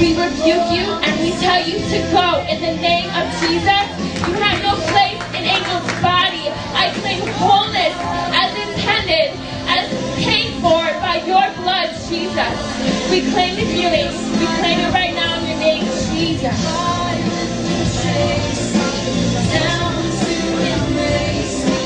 We rebuke you and we tell you to go in the name of Jesus. You have no place in Angel's body. I claim wholeness as intended, as paid for by your blood, Jesus. We claim the healing. We claim it right now in your name, Jesus.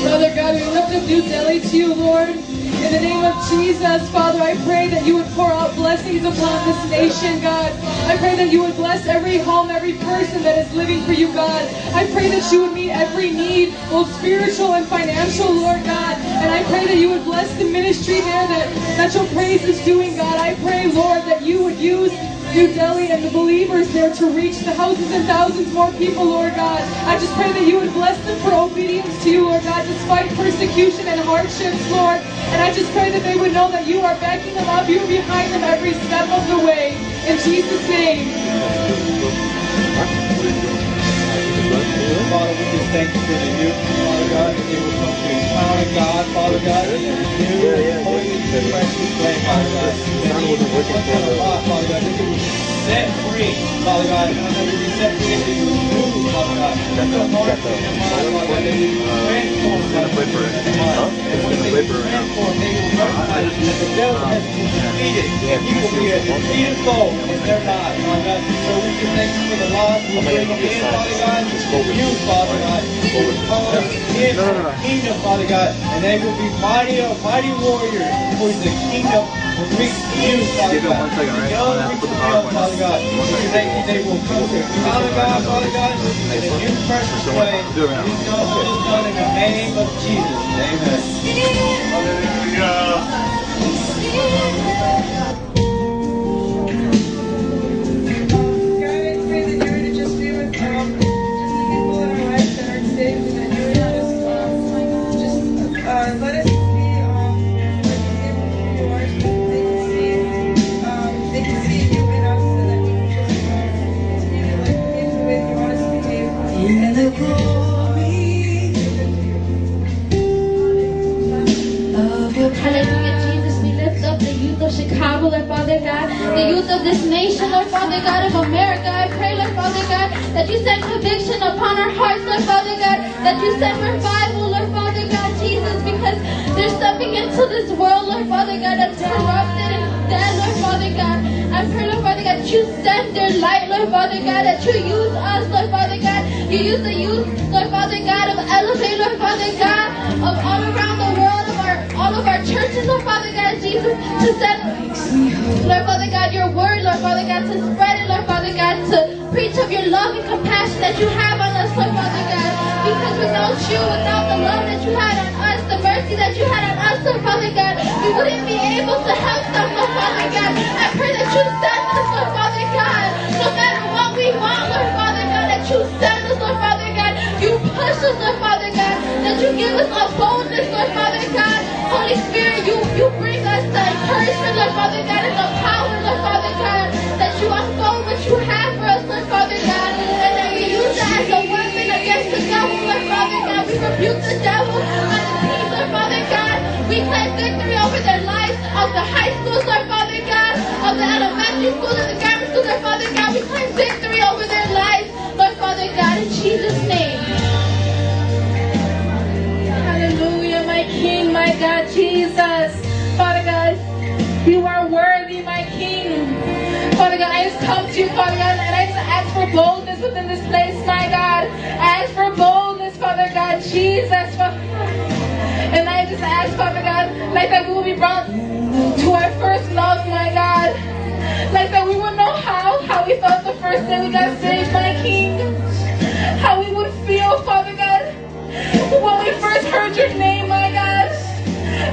Father God, we lift up New Delhi to you, Lord. In the name of Jesus, Father, I pray that you would pour out blessings upon this nation, God. I pray that you would bless every home, every person that is living for you, God. I pray that you would meet every need, both spiritual and financial, Lord God. And I pray that you would bless the ministry there that, that your praise is doing, God. I pray, Lord, that you would use New Delhi and the believers there to reach the thousands and thousands more people, Lord God. I just pray that you would bless them for obedience to you, Lord God, despite persecution and hardships, Lord. And I just pray that they would know that you are backing them up, you are behind them every step of the way. In Jesus' name. Father, we just thank you for the youth, Father God, that they will come to encounter God, Father God, in a new, holy, precious way, Father God. That they will look at a lot, Father God, that they will be set free, Father God, be set free move, Father God. That the their mind, Father. And when they will the defeated. Be defeated. So we thank you for the. We Father God. You, Father God. You the kingdom, Father God. And they will be mighty, mighty warriors for the kingdom you, Father Give it one second, right? I'm gonna reach put the you, PowerPoint. Father. We thank you they will come to encounter God, Father God, in a new precious way. Do it now. We know this is done in the name of Jesus. Amen. God, Chicago, Lord Father God, the youth of this nation, Lord Father God of America. I pray, Lord Father God, that you send conviction upon our hearts, Lord Father God, that you send revival, Lord Father God, Jesus, because there's stepping into this world, Lord Father God, that's corrupted and dead, Lord Father God. I pray, Lord Father God, that you send their light, Lord Father God, that you use us, Lord Father God. You use the youth, Lord Father God, of Elevate, Lord Father God, of all around the world, all of our churches, Lord Father God, Jesus, to send, Lord Father God, your word, Lord Father God, to spread it, Lord Father God, to preach of your love and compassion that you have on us, Lord Father God. Because without you, without the love that you had on us, the mercy that you had on us, Lord Father God, we wouldn't be able to help them, Lord Father God. I pray that you send us, Lord Father God, no matter what we want, Lord Father God, that you send us, Lord Father God. You push us, Lord Father God, that you give us a boldness, Lord Father God. Holy Spirit, you, you bring us the encouragement, Lord Father God, and the power, Lord Father God, that you unfold what you have for us, Lord Father God, and that we use it as a weapon against the devil, Lord Father God. We rebuke the devil on the peace, Lord Father God. We claim victory over their lives, of the high schools, Lord Father God, of the elementary schools and the grammar schools, Lord Father God. We claim victory Father God, in Jesus' name. Hallelujah, my King, my God, Jesus. Father God, you are worthy, my King. Father God, I just come to you, Father God, and I just ask for boldness within this place, my God. I ask for boldness, Father God, Jesus. And I just ask, Father God, like that we will be brought to our first love, my God. Like that we would know how, how we felt the first day we got saved, my King. How we would feel, Father God, when we first heard your name, my God,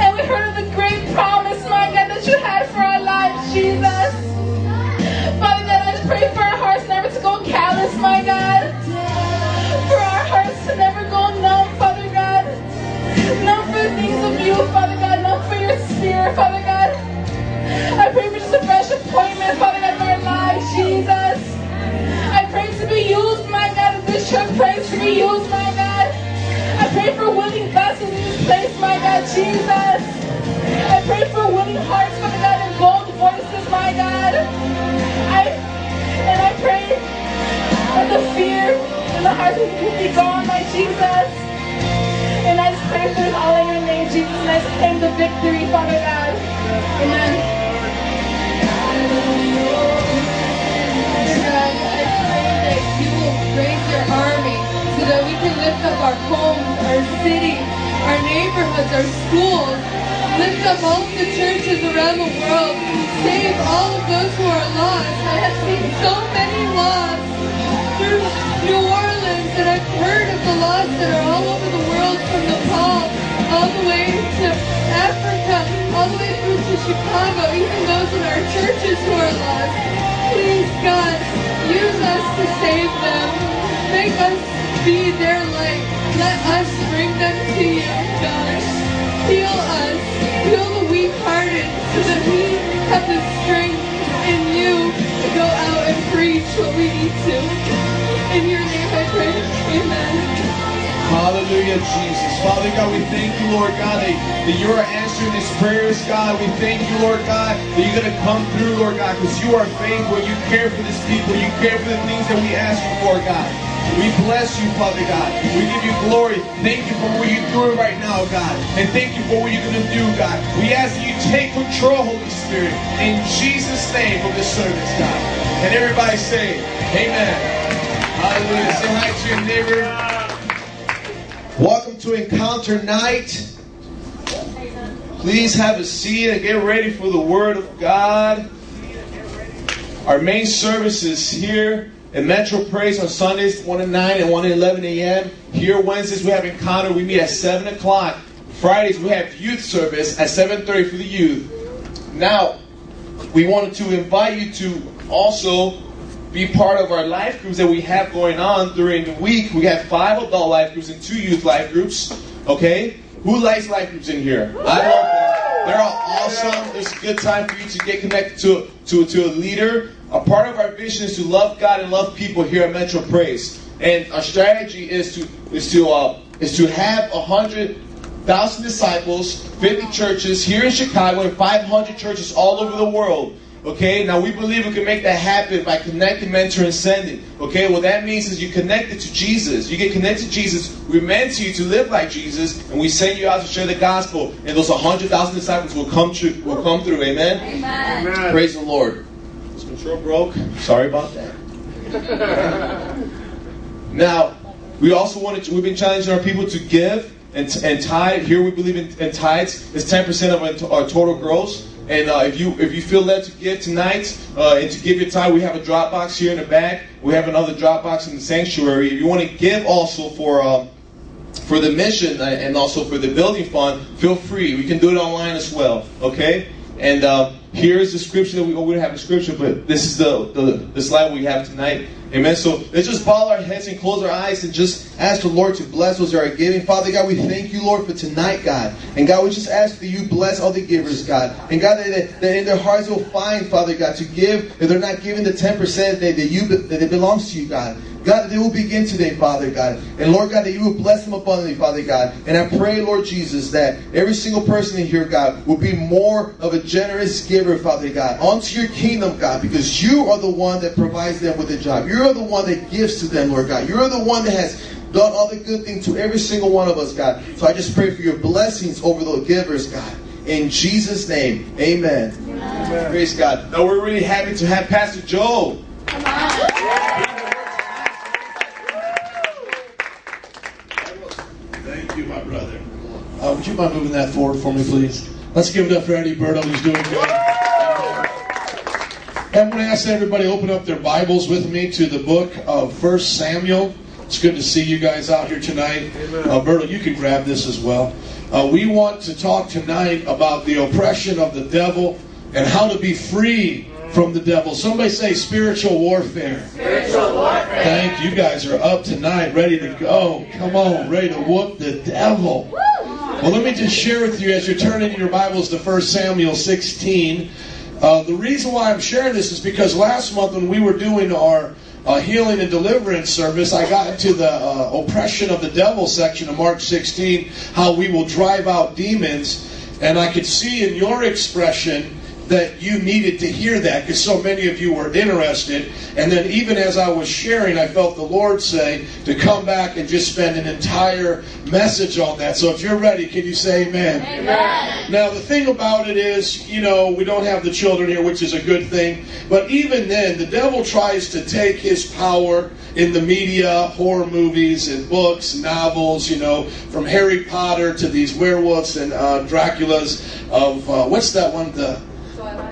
and we heard of the great promise, my God, that you had for our lives, Jesus. Father God, I just pray for our hearts never to go callous, my God. For our hearts to never go numb, Father God. Numb for the things of you, Father God, numb for your spirit, Father God. I pray for just a fresh appointment, Father God, in our lives, Jesus. I pray to be used, my God, in this church. Praise to be used, my God. I pray for willing vessels in this place, my God, Jesus. I pray for willing hearts, Father God, and bold voices, my God. I and I pray that the fear in the hearts will be gone, my Jesus. And I just pray for all in your name, Jesus. And I claim the victory, Father God. Amen our homes, our our neighborhoods, our schools. Lift up all of the churches around the world. Save all of those who are lost. I have seen so many lost through New Orleans, and I've heard of the lost that are all over the world, from Nepal all the way to Africa all the way through to Chicago, even those in our churches who are lost. Please, God, use us to save them. Make us be their light. Let us bring them to you, God. Heal us. Heal the weak-hearted so that we have the strength in you to go out and preach what we need to. In your name I pray. Amen. Hallelujah, Jesus. Father God, we thank you, Lord God, that, that you are answering these prayers, God. We thank you, Lord God, that you're going to come through, Lord God, because you are faithful. You care for these people. You care for the things that we ask you for, God. We bless you, Father God. We give you glory. Thank you for what you're doing right now, God. And thank you for what you're going to do, God. We ask you take control, Holy Spirit, in Jesus' name of this service, God. And everybody say, Amen. Hallelujah. Say hi to your neighbor. Welcome to Encounter Night. Please have a seat and get ready for the Word of God. Our main service is here at Metro Praise on Sundays, 1 at 9 and 1 at 11 a.m. Here Wednesdays we have Encounter. We meet at 7 o'clock. Fridays we have youth service at 7.30 for the youth. Now, we wanted to invite you to also be part of our life groups that we have going on during the week. We have five adult life groups and two youth life groups. Okay? Who likes life groups in here? I love them. They're all awesome. It's a good time for you to get connected to, to, to a leader. A part of our vision is to love God and love people here at Metro Praise. And our strategy is to is to uh, is to have a hundred thousand disciples, 50 churches here in Chicago, and 500 churches all over the world. Okay, now we believe we can make that happen by connecting, mentoring, and sending. Okay, what that means is you connected to Jesus. You get connected to Jesus. We meant you to live like Jesus, and we send you out to share the gospel. And those 100,000 disciples will come through. Will come through. Amen. Amen. Praise the Lord. This control broke. Sorry about that. now, we also wanted. To, we've been challenging our people to give and, and tithe. Here we believe in, in tithes. It's 10% of our, our total gross. And uh, if you if you feel led to give tonight uh, and to give your time, we have a drop box here in the back. We have another drop box in the sanctuary. If you want to give also for uh, for the mission uh, and also for the building fund, feel free. We can do it online as well. Okay. And uh, here's the scripture that we, we don't have a scripture, but this is the, the, the slide we have tonight. Amen. So let's just bow our heads and close our eyes and just ask the Lord to bless those that are giving. Father God, we thank you, Lord, for tonight, God. And God, we just ask that you bless all the givers, God. And God, that, that in their hearts will find, Father God, to give. If they're not giving the 10% that, that, you, that it belongs to you, God. God, that they will begin today, Father God. And Lord God, that you will bless them abundantly, Father God. And I pray, Lord Jesus, that every single person in here, God, will be more of a generous giver, Father God, onto your kingdom, God, because you are the one that provides them with a job. You're the one that gives to them, Lord God. You're the one that has done all the good things to every single one of us, God. So I just pray for your blessings over the givers, God. In Jesus' name, amen. amen. Praise God. Now we're really happy to have Pastor Joe. Come on. Thank you, my brother. Uh, would you mind moving that forward for me, please? Let's give it up for Eddie Berto. He's doing good. And I'm going to ask everybody open up their Bibles with me to the book of First Samuel. It's good to see you guys out here tonight. Uh, Berto, you can grab this as well. Uh, we want to talk tonight about the oppression of the devil and how to be free from the devil. Somebody say spiritual warfare. Spiritual warfare. Thank you guys are up tonight, ready to go. Come on, ready to whoop the devil. Well, let me just share with you as you're turning your Bibles to 1 Samuel 16. Uh, the reason why I'm sharing this is because last month when we were doing our uh, healing and deliverance service, I got into the uh, oppression of the devil section of Mark 16, how we will drive out demons. And I could see in your expression that you needed to hear that because so many of you were interested. And then, even as I was sharing, I felt the Lord say to come back and just spend an entire message on that. So, if you're ready, can you say amen? Amen. Now, the thing about it is, you know, we don't have the children here, which is a good thing. But even then, the devil tries to take his power in the media, horror movies, and books, novels, you know, from Harry Potter to these werewolves and uh, Draculas of, uh, what's that one? The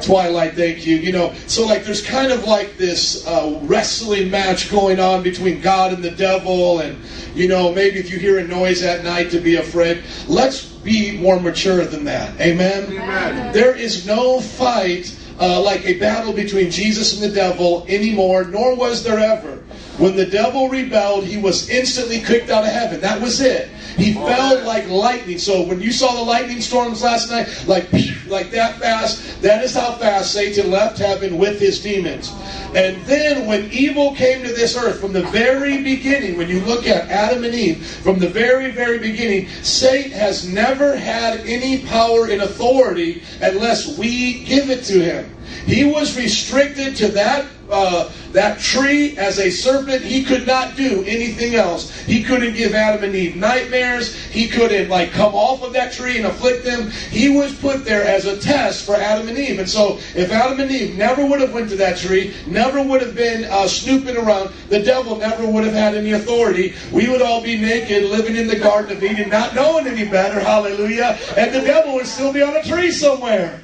Twilight, thank you. You know, so like there's kind of like this uh, wrestling match going on between God and the devil, and you know, maybe if you hear a noise at night to be afraid. Let's be more mature than that. Amen? Amen. There is no fight uh, like a battle between Jesus and the devil anymore, nor was there ever. When the devil rebelled, he was instantly kicked out of heaven. That was it. He fell like lightning. So when you saw the lightning storms last night, like like that fast, that is how fast Satan left heaven with his demons. And then when evil came to this earth from the very beginning, when you look at Adam and Eve, from the very, very beginning, Satan has never had any power and authority unless we give it to him. He was restricted to that uh, that tree as a serpent. He could not do anything else. He couldn't give Adam and Eve nightmares. He couldn't like come off of that tree and afflict them. He was put there as a test for Adam and Eve. And so, if Adam and Eve never would have went to that tree, never would have been uh, snooping around, the devil never would have had any authority. We would all be naked, living in the Garden of Eden, not knowing any better. Hallelujah! And the devil would still be on a tree somewhere.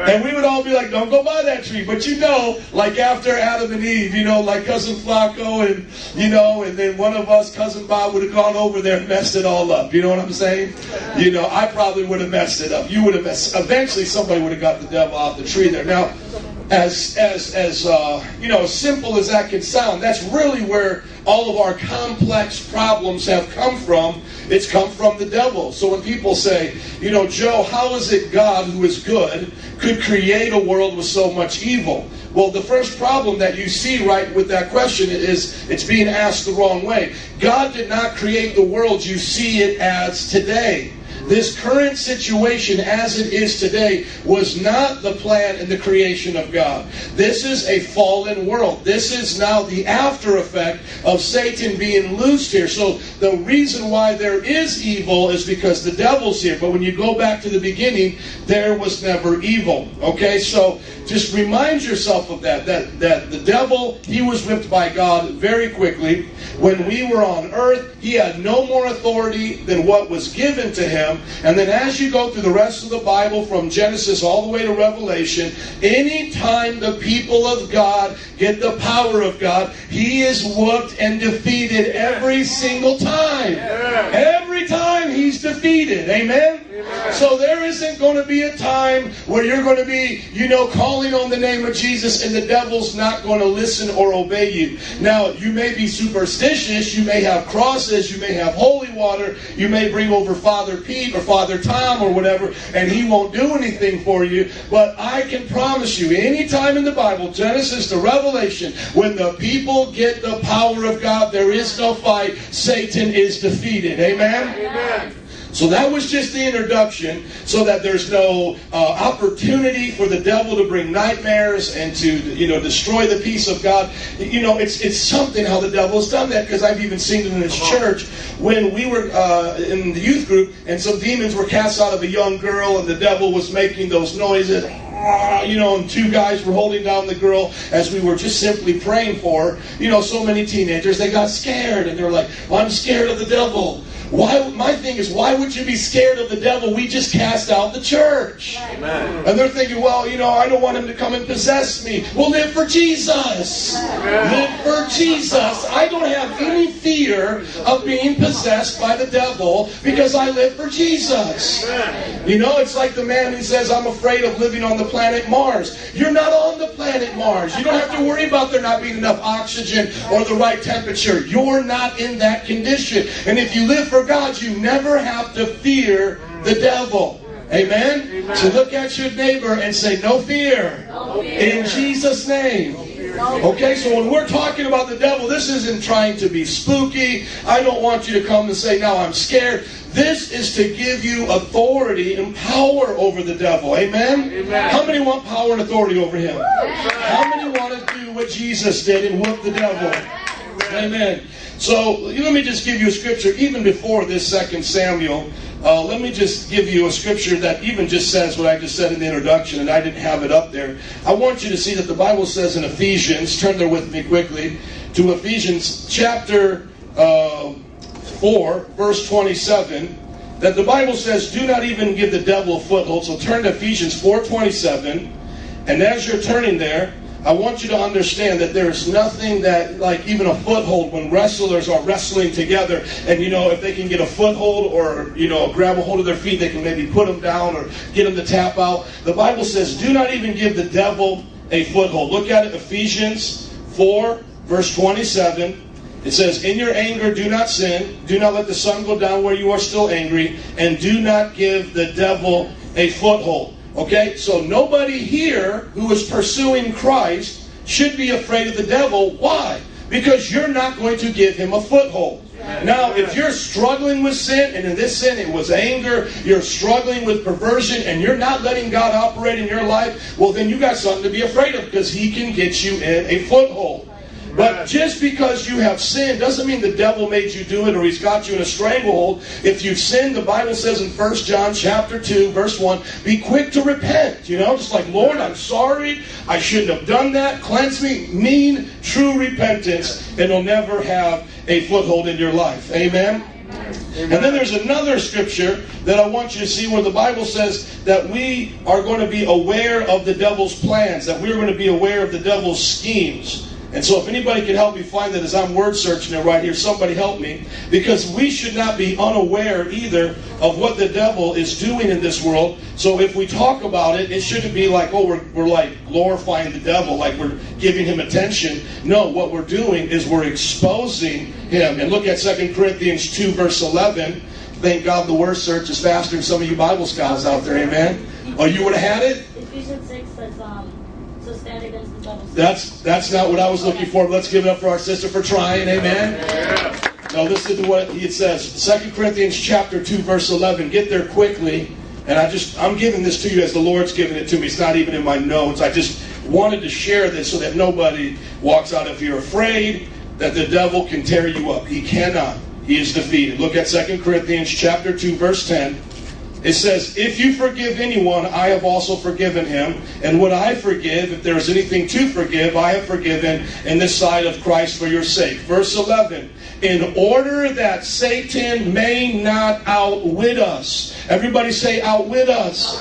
And we would all be like, don't go by that tree. But you know, like after Adam and Eve, you know, like Cousin Flacco and, you know, and then one of us, Cousin Bob, would have gone over there and messed it all up. You know what I'm saying? You know, I probably would have messed it up. You would have messed, eventually somebody would have got the devil off the tree there. Now, as, as, as, uh, you know, simple as that can sound, that's really where all of our complex problems have come from. It's come from the devil. So when people say, you know, Joe, how is it God, who is good, could create a world with so much evil? Well, the first problem that you see right with that question is it's being asked the wrong way. God did not create the world you see it as today. This current situation as it is today was not the plan and the creation of God. This is a fallen world. This is now the after effect of Satan being loosed here. So the reason why there is evil is because the devil's here. But when you go back to the beginning, there was never evil. Okay, so just remind yourself of that. That that the devil, he was whipped by God very quickly. When we were on earth, he had no more authority than what was given to him. And then as you go through the rest of the Bible from Genesis all the way to Revelation, anytime the people of God get the power of God, he is whooped and defeated every single time. Every time he's defeated. Amen? So there isn't going to be a time where you're going to be, you know, calling on the name of Jesus and the devil's not going to listen or obey you. Now, you may be superstitious, you may have crosses, you may have holy water, you may bring over Father Pete or Father Tom or whatever, and he won't do anything for you. But I can promise you, any time in the Bible, Genesis to Revelation, when the people get the power of God, there is no fight. Satan is defeated. Amen? Amen. So that was just the introduction, so that there's no uh, opportunity for the devil to bring nightmares and to you know destroy the peace of God. You know, it's it's something how the devil has done that because I've even seen it in his church when we were uh, in the youth group and some demons were cast out of a young girl and the devil was making those noises. "Ah," You know, and two guys were holding down the girl as we were just simply praying for. her. You know, so many teenagers they got scared and they were like, well, "I'm scared of the devil." Why? My thing is, why would you be scared of the devil? We just cast out the church. Amen. And they're thinking, well, you know, I don't want him to come and possess me. Well, live for Jesus. Live for Jesus. I don't have any fear of being possessed by the devil because I live for Jesus. You know, it's like the man who says, I'm afraid of living on the planet Mars. You're not on the planet Mars. You don't have to worry about there not being enough oxygen or the right temperature. You're not in that condition. And if you live for God, you never have to fear the devil. Amen? To look at your neighbor and say, No fear. In Jesus' name. Okay, so when we're talking about the devil, this isn't trying to be spooky. I don't want you to come and say, now I'm scared. This is to give you authority and power over the devil. Amen? Amen. How many want power and authority over him? How many want to do what Jesus did and whoop the devil? Amen. So let me just give you a scripture, even before this second Samuel. Uh, let me just give you a scripture that even just says what I just said in the introduction, and I didn't have it up there. I want you to see that the Bible says in Ephesians, turn there with me quickly, to Ephesians chapter uh, 4, verse 27, that the Bible says, do not even give the devil a foothold. So turn to Ephesians 4.27, and as you're turning there, I want you to understand that there is nothing that, like even a foothold, when wrestlers are wrestling together, and you know, if they can get a foothold or, you know, grab a hold of their feet, they can maybe put them down or get them to tap out. The Bible says, do not even give the devil a foothold. Look at it, Ephesians 4, verse 27. It says, In your anger, do not sin. Do not let the sun go down where you are still angry. And do not give the devil a foothold. Okay, so nobody here who is pursuing Christ should be afraid of the devil. Why? Because you're not going to give him a foothold. Now, if you're struggling with sin, and in this sin it was anger, you're struggling with perversion, and you're not letting God operate in your life, well, then you got something to be afraid of because he can get you in a foothold. But just because you have sinned doesn't mean the devil made you do it or he's got you in a stranglehold. If you've sinned, the Bible says in 1 John chapter 2, verse 1, be quick to repent. You know, just like, Lord, I'm sorry. I shouldn't have done that. Cleanse me. Mean true repentance, and it'll never have a foothold in your life. Amen? And then there's another scripture that I want you to see where the Bible says that we are going to be aware of the devil's plans, that we're going to be aware of the devil's schemes. And so if anybody can help me find that as I'm word searching it right here, somebody help me. Because we should not be unaware either of what the devil is doing in this world. So if we talk about it, it shouldn't be like, oh, we're, we're like glorifying the devil, like we're giving him attention. No, what we're doing is we're exposing him. And look at 2 Corinthians 2, verse 11. Thank God the word search is faster than some of you Bible scholars out there, amen? Oh, you would have had it? Ephesians 6 says, um, stand against the devil's That's that's not what I was looking for. Let's give it up for our sister for trying. Amen. Now listen to what it says. Second Corinthians chapter 2, verse 11. Get there quickly. And I just I'm giving this to you as the Lord's giving it to me. It's not even in my notes. I just wanted to share this so that nobody walks out. If you're afraid that the devil can tear you up, he cannot. He is defeated. Look at Second Corinthians chapter 2, verse 10. It says, If you forgive anyone, I have also forgiven him. And what I forgive, if there is anything to forgive, I have forgiven in the sight of Christ for your sake. Verse 11, in order that Satan may not outwit us. Everybody say, outwit us.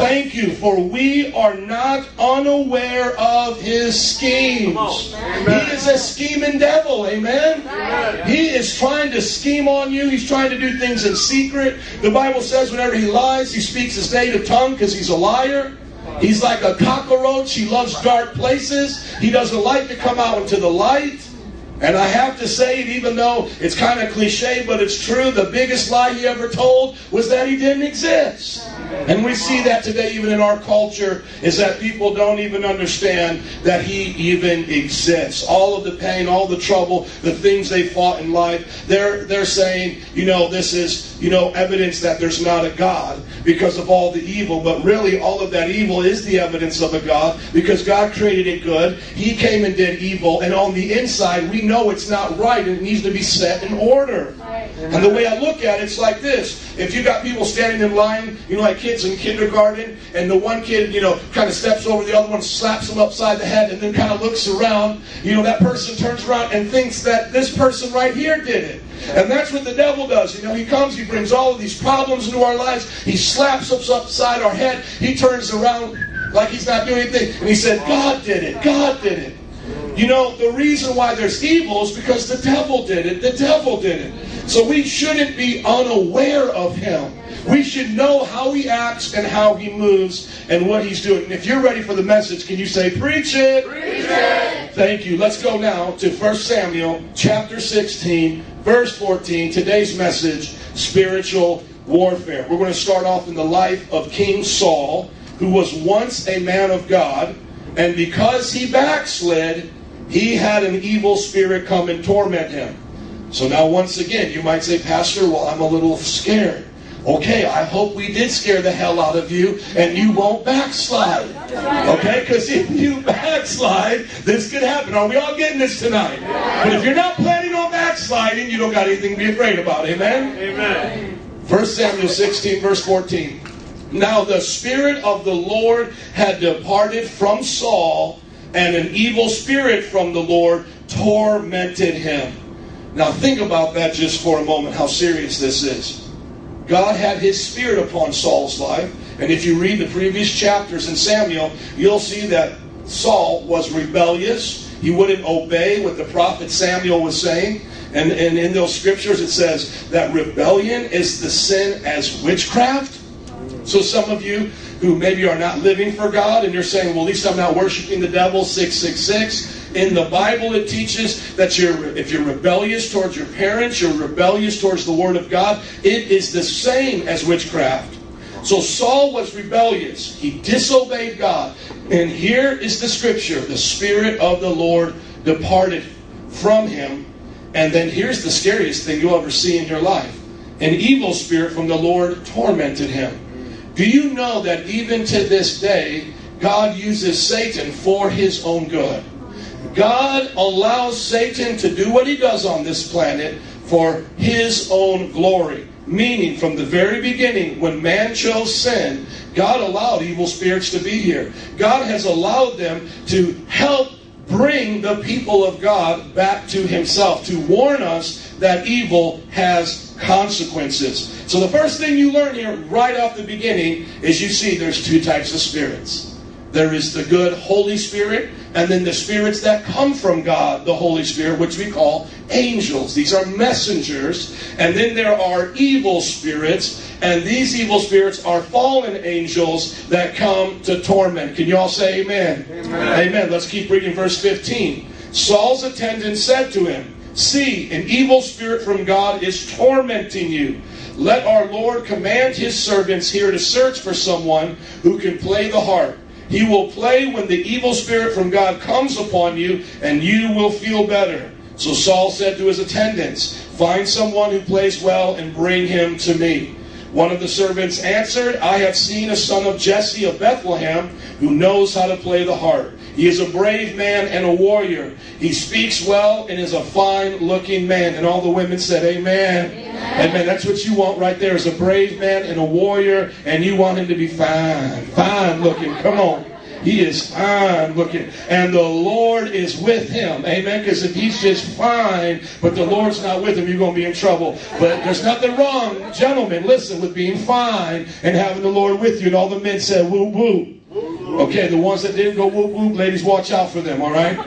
Thank you, for we are not unaware of his schemes. He is a scheming devil, amen? He is trying to scheme on you. He's trying to do things in secret. The Bible says whenever he lies, he speaks his native tongue because he's a liar. He's like a cockroach. He loves dark places. He doesn't like to come out into the light. And I have to say it, even though it's kind of cliche, but it's true. The biggest lie he ever told was that he didn't exist. And we see that today, even in our culture, is that people don't even understand that he even exists. All of the pain, all the trouble, the things they fought in life, they're, they're saying, you know, this is, you know, evidence that there's not a God because of all the evil. But really, all of that evil is the evidence of a God because God created it good. He came and did evil. And on the inside, we know it's not right and it needs to be set in order. And the way I look at it, it's like this. If you got people standing in line, you know, like kids in kindergarten, and the one kid, you know, kind of steps over the other one, slaps him upside the head, and then kind of looks around, you know, that person turns around and thinks that this person right here did it. And that's what the devil does. You know, he comes, he brings all of these problems into our lives, he slaps us upside our head, he turns around like he's not doing anything, and he said, God did it, God did it. You know, the reason why there's evil is because the devil did it. The devil did it. So we shouldn't be unaware of him. We should know how he acts and how he moves and what he's doing. And if you're ready for the message, can you say, Preach it? Preach it. Thank you. Let's go now to 1 Samuel chapter 16, verse 14. Today's message spiritual warfare. We're going to start off in the life of King Saul, who was once a man of God And because he backslid, he had an evil spirit come and torment him. So now, once again, you might say, Pastor, well, I'm a little scared. Okay, I hope we did scare the hell out of you and you won't backslide. Okay, because if you backslide, this could happen. Are we all getting this tonight? But if you're not planning on backsliding, you don't got anything to be afraid about. Amen? Amen. 1 Samuel 16, verse 14. Now the Spirit of the Lord had departed from Saul, and an evil spirit from the Lord tormented him. Now think about that just for a moment, how serious this is. God had his spirit upon Saul's life. And if you read the previous chapters in Samuel, you'll see that Saul was rebellious. He wouldn't obey what the prophet Samuel was saying. And, and in those scriptures, it says that rebellion is the sin as witchcraft. So some of you who maybe are not living for God and you're saying, well, at least I'm not worshiping the devil, 666. In the Bible, it teaches that you're, if you're rebellious towards your parents, you're rebellious towards the Word of God, it is the same as witchcraft. So Saul was rebellious. He disobeyed God. And here is the scripture the Spirit of the Lord departed from him. And then here's the scariest thing you'll ever see in your life an evil spirit from the Lord tormented him. Do you know that even to this day, God uses Satan for his own good? God allows Satan to do what he does on this planet for his own glory. Meaning, from the very beginning, when man chose sin, God allowed evil spirits to be here. God has allowed them to help bring the people of God back to himself, to warn us that evil has consequences. So the first thing you learn here right off the beginning is you see there's two types of spirits. There is the good Holy Spirit, and then the spirits that come from God, the Holy Spirit, which we call angels. These are messengers. And then there are evil spirits, and these evil spirits are fallen angels that come to torment. Can you all say amen? Amen. amen. Let's keep reading verse 15. Saul's attendant said to him, See, an evil spirit from God is tormenting you. Let our Lord command his servants here to search for someone who can play the harp. He will play when the evil spirit from God comes upon you, and you will feel better. So Saul said to his attendants, Find someone who plays well and bring him to me. One of the servants answered, I have seen a son of Jesse of Bethlehem who knows how to play the harp. He is a brave man and a warrior. He speaks well and is a fine looking man. And all the women said, Amen. Amen. Amen. That's what you want right there is a brave man and a warrior, and you want him to be fine. Fine looking. Come on. He is fine looking. And the Lord is with him. Amen. Because if he's just fine, but the Lord's not with him, you're going to be in trouble. But there's nothing wrong, gentlemen, listen, with being fine and having the Lord with you. And all the men said, woo woo. Okay, the ones that didn't go whoop whoop, ladies, watch out for them, all right?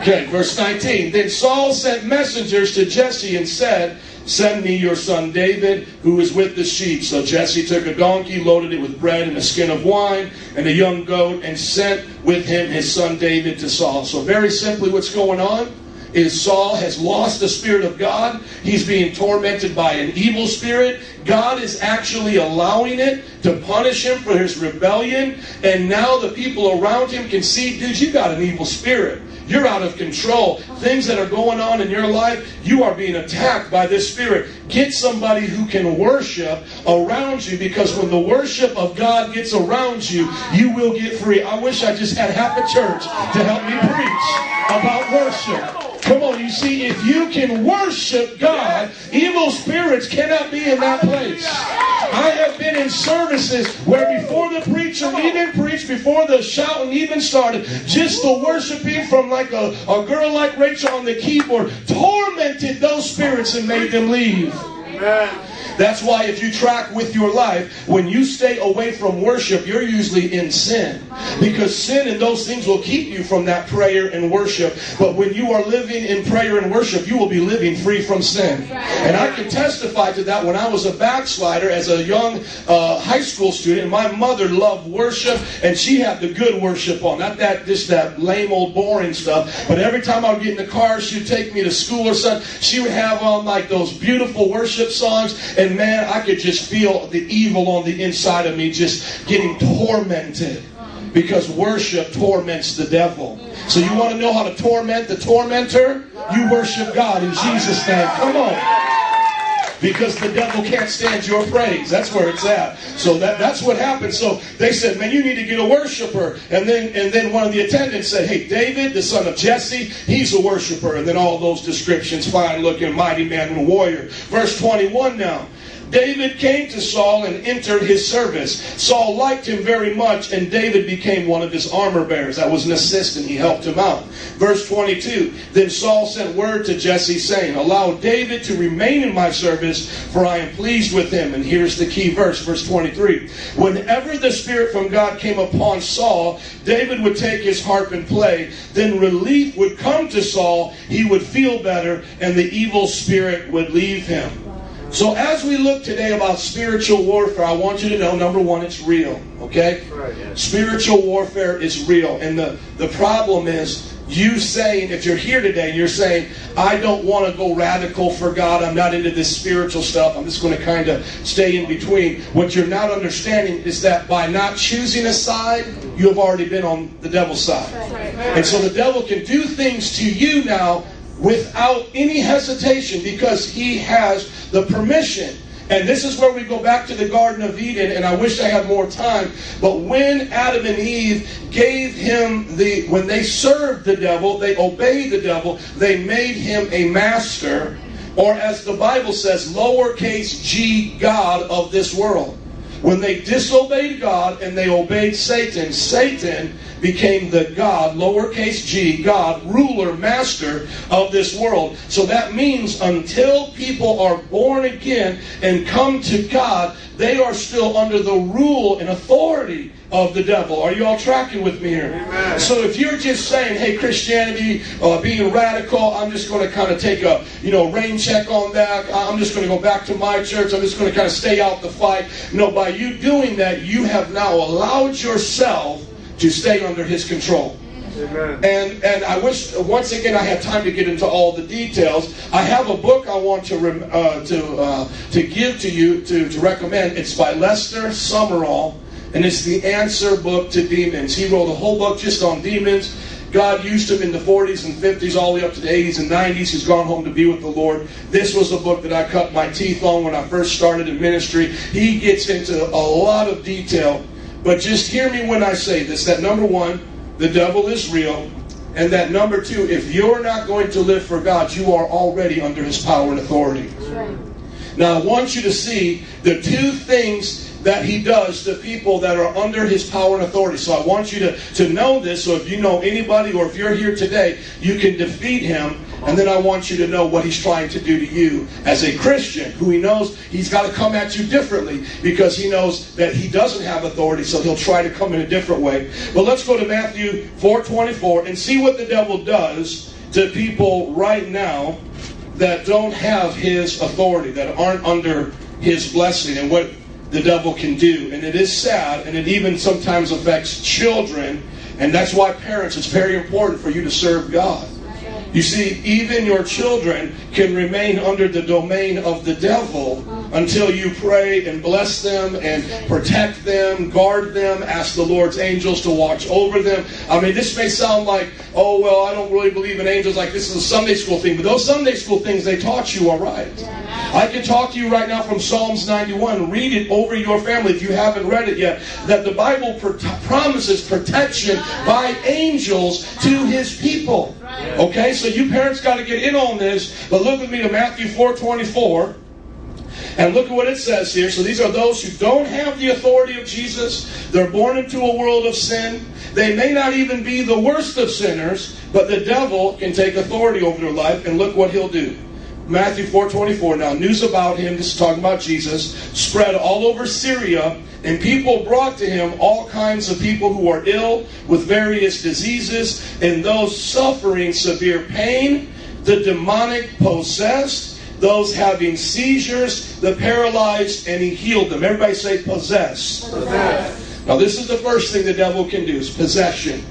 Okay, verse 19. Then Saul sent messengers to Jesse and said, Send me your son David, who is with the sheep. So Jesse took a donkey, loaded it with bread and a skin of wine, and a young goat, and sent with him his son David to Saul. So, very simply, what's going on? Is Saul has lost the Spirit of God. He's being tormented by an evil spirit. God is actually allowing it to punish him for his rebellion. And now the people around him can see, dude, you got an evil spirit. You're out of control. Things that are going on in your life, you are being attacked by this spirit. Get somebody who can worship around you because when the worship of God gets around you, you will get free. I wish I just had half a church to help me preach about worship. Come on, you see, if you can worship God, evil spirits cannot be in that place. I have been in services where before the preacher even preached, before the shouting even started, just the worshiping from like a, a girl like Rachel on the keyboard tormented those spirits and made them leave. Amen. That's why if you track with your life, when you stay away from worship, you're usually in sin. Because sin and those things will keep you from that prayer and worship. But when you are living in prayer and worship, you will be living free from sin. And I can testify to that when I was a backslider as a young uh, high school student. My mother loved worship and she had the good worship on. Not that just that lame old boring stuff. But every time I would get in the car, she'd take me to school or something. She would have on like those beautiful worship songs. And man, I could just feel the evil on the inside of me just getting tormented. Because worship torments the devil. So you want to know how to torment the tormentor? You worship God in Jesus' name. Come on because the devil can't stand your praise. That's where it's at. So that, that's what happened. So they said, man, you need to get a worshiper. And then and then one of the attendants said, hey, David, the son of Jesse, he's a worshiper. And then all those descriptions, fine looking, mighty man and warrior. Verse 21 now. David came to Saul and entered his service. Saul liked him very much, and David became one of his armor bearers. That was an assistant. He helped him out. Verse 22 Then Saul sent word to Jesse, saying, Allow David to remain in my service, for I am pleased with him. And here's the key verse, verse 23. Whenever the Spirit from God came upon Saul, David would take his harp and play. Then relief would come to Saul. He would feel better, and the evil spirit would leave him. So as we look today about spiritual warfare, I want you to know number one, it's real. Okay? Right, yeah. Spiritual warfare is real. And the, the problem is you saying, if you're here today, you're saying, I don't want to go radical for God. I'm not into this spiritual stuff. I'm just going to kind of stay in between. What you're not understanding is that by not choosing a side, you have already been on the devil's side. And so the devil can do things to you now without any hesitation because he has the permission. And this is where we go back to the Garden of Eden, and I wish I had more time. But when Adam and Eve gave him the, when they served the devil, they obeyed the devil, they made him a master, or as the Bible says, lowercase g, God of this world. When they disobeyed God and they obeyed Satan, Satan became the God, lowercase g, God, ruler, master of this world. So that means until people are born again and come to God, they are still under the rule and authority of the devil. Are you all tracking with me here? Amen. So if you're just saying, "Hey, Christianity, uh, being radical, I'm just going to kind of take a you know rain check on that. I'm just going to go back to my church. I'm just going to kind of stay out the fight." No, by you doing that, you have now allowed yourself to stay under His control. Amen. And and I wish once again I had time to get into all the details. I have a book I want to rem, uh, to uh, to give to you to, to recommend. It's by Lester Sumrall, and it's the Answer Book to Demons. He wrote a whole book just on demons. God used him in the 40s and 50s, all the way up to the 80s and 90s. He's gone home to be with the Lord. This was a book that I cut my teeth on when I first started in ministry. He gets into a lot of detail, but just hear me when I say this: that number one, the devil is real. And that number two, if you're not going to live for God, you are already under his power and authority. Now, I want you to see the two things that he does to people that are under his power and authority. So I want you to, to know this. So if you know anybody or if you're here today, you can defeat him. And then I want you to know what he's trying to do to you as a Christian who he knows he's got to come at you differently because he knows that he doesn't have authority. So he'll try to come in a different way. But let's go to Matthew 4.24 and see what the devil does to people right now that don't have his authority, that aren't under his blessing, and what the devil can do. And it is sad, and it even sometimes affects children. And that's why, parents, it's very important for you to serve God. You see, even your children can remain under the domain of the devil uh-huh. until you pray and bless them and protect them, guard them, ask the Lord's angels to watch over them. I mean, this may sound like, oh, well, I don't really believe in angels, like this is a Sunday school thing, but those Sunday school things they taught you are right. I can talk to you right now from Psalms 91. Read it over your family if you haven't read it yet. That the Bible pro- promises protection by angels to his people. Okay, so you parents got to get in on this. But look with me to Matthew 4 24. And look at what it says here. So these are those who don't have the authority of Jesus. They're born into a world of sin. They may not even be the worst of sinners, but the devil can take authority over their life. And look what he'll do. Matthew 4:24. Now news about him, this is talking about Jesus, spread all over Syria, and people brought to him all kinds of people who are ill with various diseases, and those suffering severe pain, the demonic possessed, those having seizures, the paralyzed, and he healed them. Everybody say possessed. Now this is the first thing the devil can do is possession.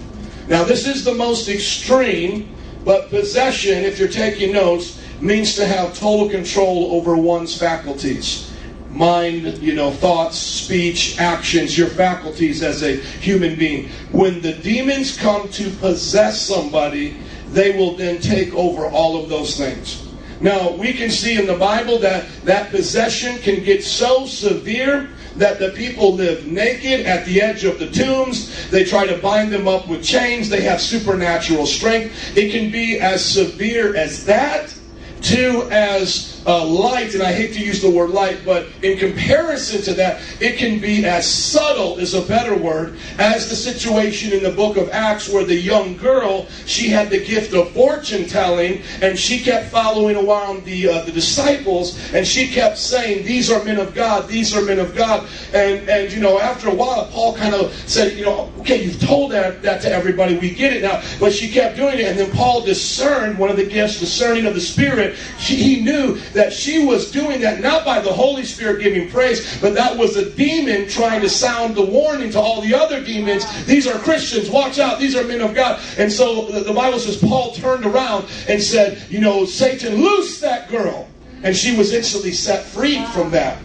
Now this is the most extreme, but possession, if you're taking notes, means to have total control over one's faculties. mind, you know, thoughts, speech, actions, your faculties as a human being. When the demons come to possess somebody, they will then take over all of those things. Now, we can see in the Bible that that possession can get so severe that the people live naked at the edge of the tombs. They try to bind them up with chains. They have supernatural strength. It can be as severe as that to as uh, light, and I hate to use the word light, but in comparison to that, it can be as subtle, is a better word, as the situation in the book of Acts where the young girl, she had the gift of fortune telling, and she kept following around the, uh, the disciples, and she kept saying, These are men of God, these are men of God. And, and you know, after a while, Paul kind of said, You know, okay, you've told that, that to everybody, we get it now. But she kept doing it, and then Paul discerned one of the gifts, discerning of the Spirit. She, he knew that she was doing that not by the Holy Spirit giving praise, but that was a demon trying to sound the warning to all the other demons. These are Christians, watch out, these are men of God. And so the Bible says Paul turned around and said, You know, Satan, loose that girl and she was instantly set free from that.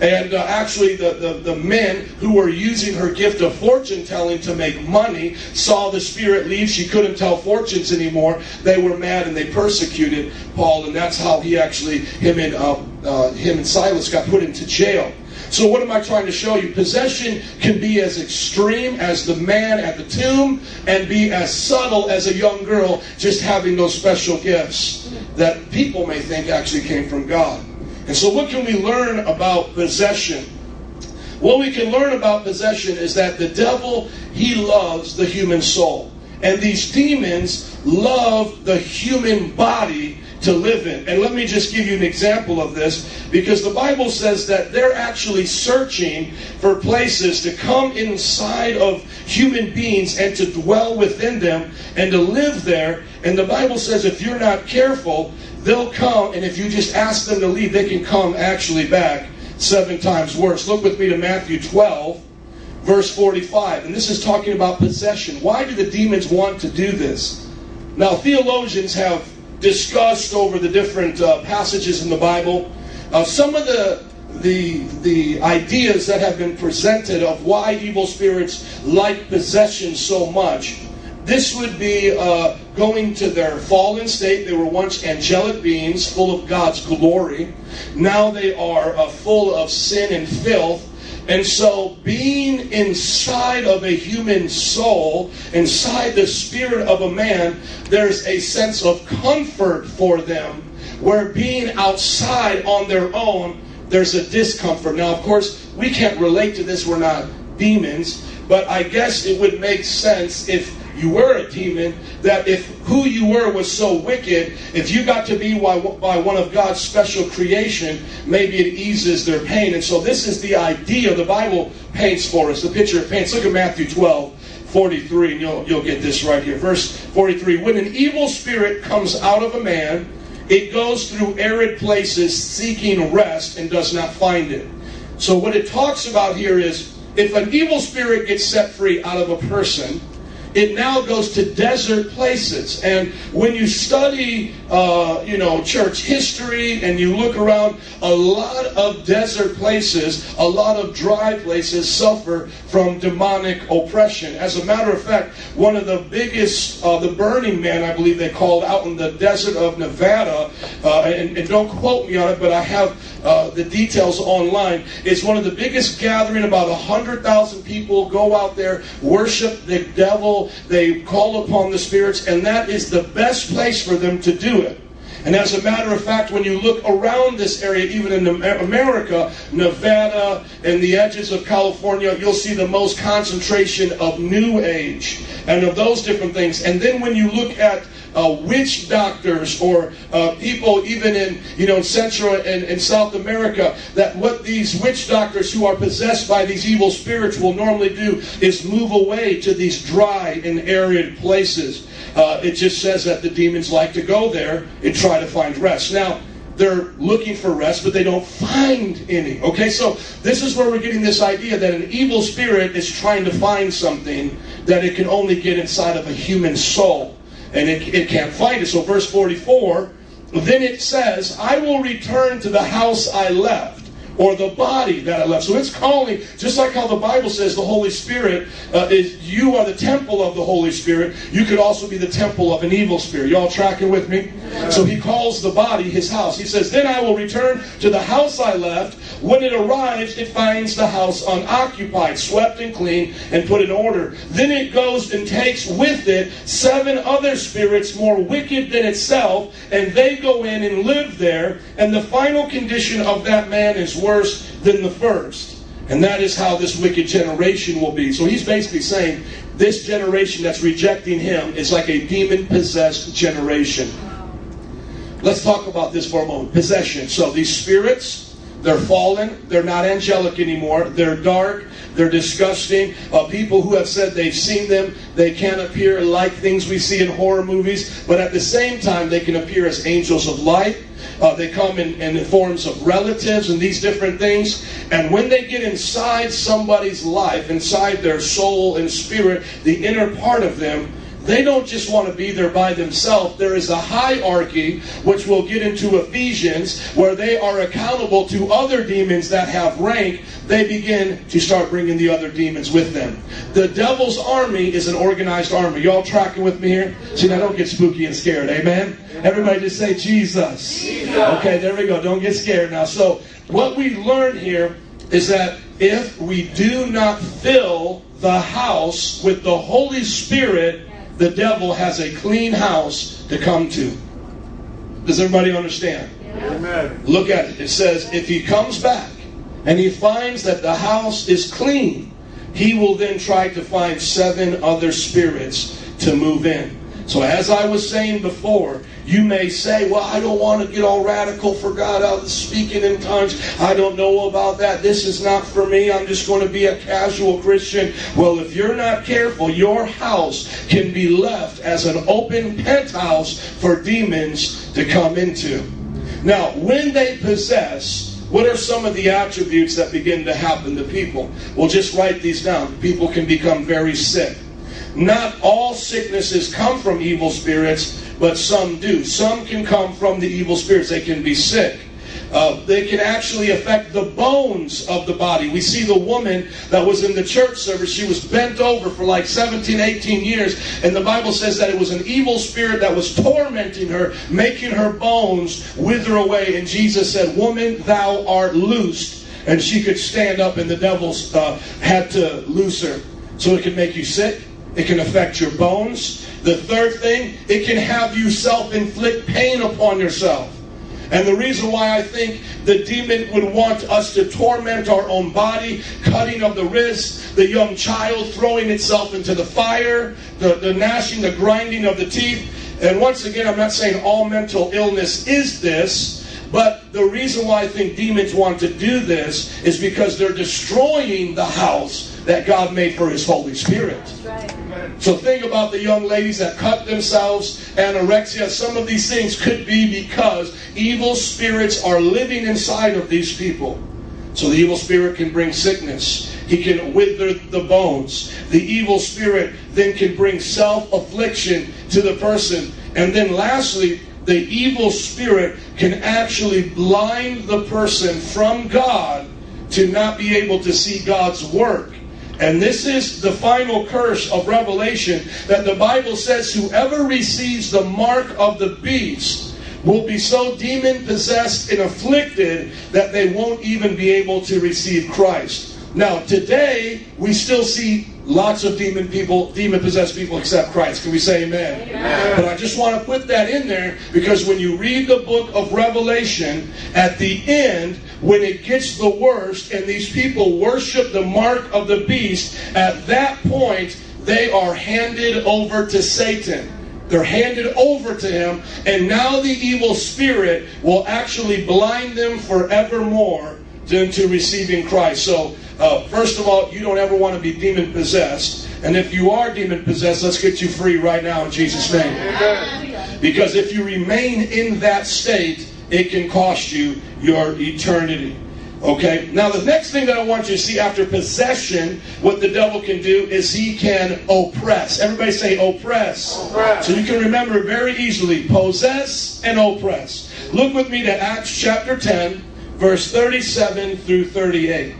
And uh, actually, the, the, the men who were using her gift of fortune telling to make money saw the spirit leave. She couldn't tell fortunes anymore. They were mad and they persecuted Paul, and that's how he actually him and uh, uh, him and Silas got put into jail. So, what am I trying to show you? Possession can be as extreme as the man at the tomb and be as subtle as a young girl just having those special gifts that people may think actually came from God. And so, what can we learn about possession? What we can learn about possession is that the devil, he loves the human soul. And these demons love the human body to live in. And let me just give you an example of this because the Bible says that they're actually searching for places to come inside of human beings and to dwell within them and to live there. And the Bible says if you're not careful, they'll come, and if you just ask them to leave, they can come actually back seven times worse. Look with me to Matthew 12. Verse 45, and this is talking about possession. Why do the demons want to do this? Now, theologians have discussed over the different uh, passages in the Bible. Uh, some of the the the ideas that have been presented of why evil spirits like possession so much. This would be uh, going to their fallen state. They were once angelic beings full of God's glory. Now they are uh, full of sin and filth and so, being inside of a human soul, inside the spirit of a man, there's a sense of comfort for them, where being outside on their own, there's a discomfort. Now, of course, we can't relate to this, we're not demons, but I guess it would make sense if you were a demon, that if who you were was so wicked, if you got to be by, by one of God's special creation, maybe it eases their pain. And so this is the idea the Bible paints for us, the picture it paints. Look at Matthew 12. 43, and you'll, you'll get this right here. Verse 43 When an evil spirit comes out of a man, it goes through arid places seeking rest and does not find it. So, what it talks about here is if an evil spirit gets set free out of a person, it now goes to desert places. And when you study, uh, you know, church history and you look around, a lot of desert places, a lot of dry places suffer from demonic oppression. As a matter of fact, one of the biggest, uh, the Burning Man, I believe they called out in the desert of Nevada, uh, and, and, don't quote me on it, but I have uh, the details online, It's one of the biggest gathering. About 100,000 people go out there, worship the devil, they call upon the spirits, and that is the best place for them to do it. And as a matter of fact, when you look around this area, even in America, Nevada, and the edges of California, you'll see the most concentration of New Age and of those different things. And then when you look at uh, witch doctors or uh, people even in you know Central and, and South America that what these witch doctors who are possessed by these evil spirits will normally do is move away to these dry and arid places. Uh, it just says that the demons like to go there and try to find rest. Now, they're looking for rest, but they don't find any. Okay, so this is where we're getting this idea that an evil spirit is trying to find something that it can only get inside of a human soul and it, it can't find it. So, verse 44 then it says, I will return to the house I left. Or the body that I left. So it's calling, just like how the Bible says the Holy Spirit uh, is, you are the temple of the Holy Spirit. You could also be the temple of an evil spirit. Y'all tracking with me? So he calls the body his house. He says, Then I will return to the house I left. When it arrives, it finds the house unoccupied, swept and clean, and put in order. Then it goes and takes with it seven other spirits more wicked than itself, and they go in and live there. And the final condition of that man is worse than the first. And that is how this wicked generation will be. So he's basically saying this generation that's rejecting him is like a demon possessed generation. Let's talk about this for a moment. Possession. So these spirits, they're fallen. They're not angelic anymore. They're dark. They're disgusting. Uh, people who have said they've seen them, they can appear like things we see in horror movies, but at the same time, they can appear as angels of light. Uh, they come in, in the forms of relatives and these different things. And when they get inside somebody's life, inside their soul and spirit, the inner part of them, they don't just want to be there by themselves. There is a hierarchy, which we'll get into Ephesians, where they are accountable to other demons that have rank. They begin to start bringing the other demons with them. The devil's army is an organized army. Y'all tracking with me here? See, now don't get spooky and scared. Amen? Everybody just say Jesus. Jesus. Okay, there we go. Don't get scared now. So, what we learn here is that if we do not fill the house with the Holy Spirit, the devil has a clean house to come to. Does everybody understand? Amen. Look at it. It says, if he comes back and he finds that the house is clean, he will then try to find seven other spirits to move in. So, as I was saying before, you may say, Well, I don't want to get all radical for God out of speaking in tongues. I don't know about that. This is not for me. I'm just going to be a casual Christian. Well, if you're not careful, your house can be left as an open penthouse for demons to come into. Now, when they possess, what are some of the attributes that begin to happen to people? Well, just write these down. People can become very sick. Not all sicknesses come from evil spirits, but some do. Some can come from the evil spirits. They can be sick. Uh, they can actually affect the bones of the body. We see the woman that was in the church service. She was bent over for like 17, 18 years. And the Bible says that it was an evil spirit that was tormenting her, making her bones wither away. And Jesus said, Woman, thou art loosed. And she could stand up, and the devils uh, had to loose her. So it can make you sick. It can affect your bones. The third thing, it can have you self inflict pain upon yourself. And the reason why I think the demon would want us to torment our own body, cutting of the wrist, the young child throwing itself into the fire, the, the gnashing, the grinding of the teeth. And once again, I'm not saying all mental illness is this, but the reason why I think demons want to do this is because they're destroying the house that God made for His Holy Spirit. Right. So think about the young ladies that cut themselves, anorexia. Some of these things could be because evil spirits are living inside of these people. So the evil spirit can bring sickness. He can wither the bones. The evil spirit then can bring self affliction to the person. And then lastly, the evil spirit can actually blind the person from God to not be able to see God's work. And this is the final curse of Revelation that the Bible says whoever receives the mark of the beast will be so demon possessed and afflicted that they won't even be able to receive Christ. Now, today, we still see lots of demon people, demon possessed people accept Christ. Can we say amen? amen? But I just want to put that in there because when you read the book of Revelation, at the end, when it gets the worst and these people worship the mark of the beast, at that point, they are handed over to Satan. They're handed over to him, and now the evil spirit will actually blind them forevermore into receiving Christ. So, uh, first of all, you don't ever want to be demon possessed. And if you are demon possessed, let's get you free right now in Jesus' name. Because if you remain in that state, it can cost you your eternity. Okay? Now, the next thing that I want you to see after possession, what the devil can do is he can oppress. Everybody say oppress. Oppress. So you can remember very easily possess and oppress. Look with me to Acts chapter 10, verse 37 through 38.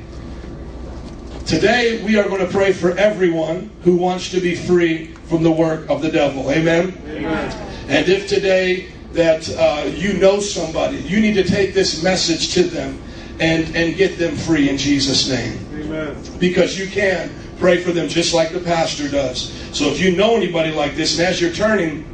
Today, we are going to pray for everyone who wants to be free from the work of the devil. Amen? Amen. And if today that uh, you know somebody, you need to take this message to them and, and get them free in Jesus' name. Amen. Because you can pray for them just like the pastor does. So if you know anybody like this, and as you're turning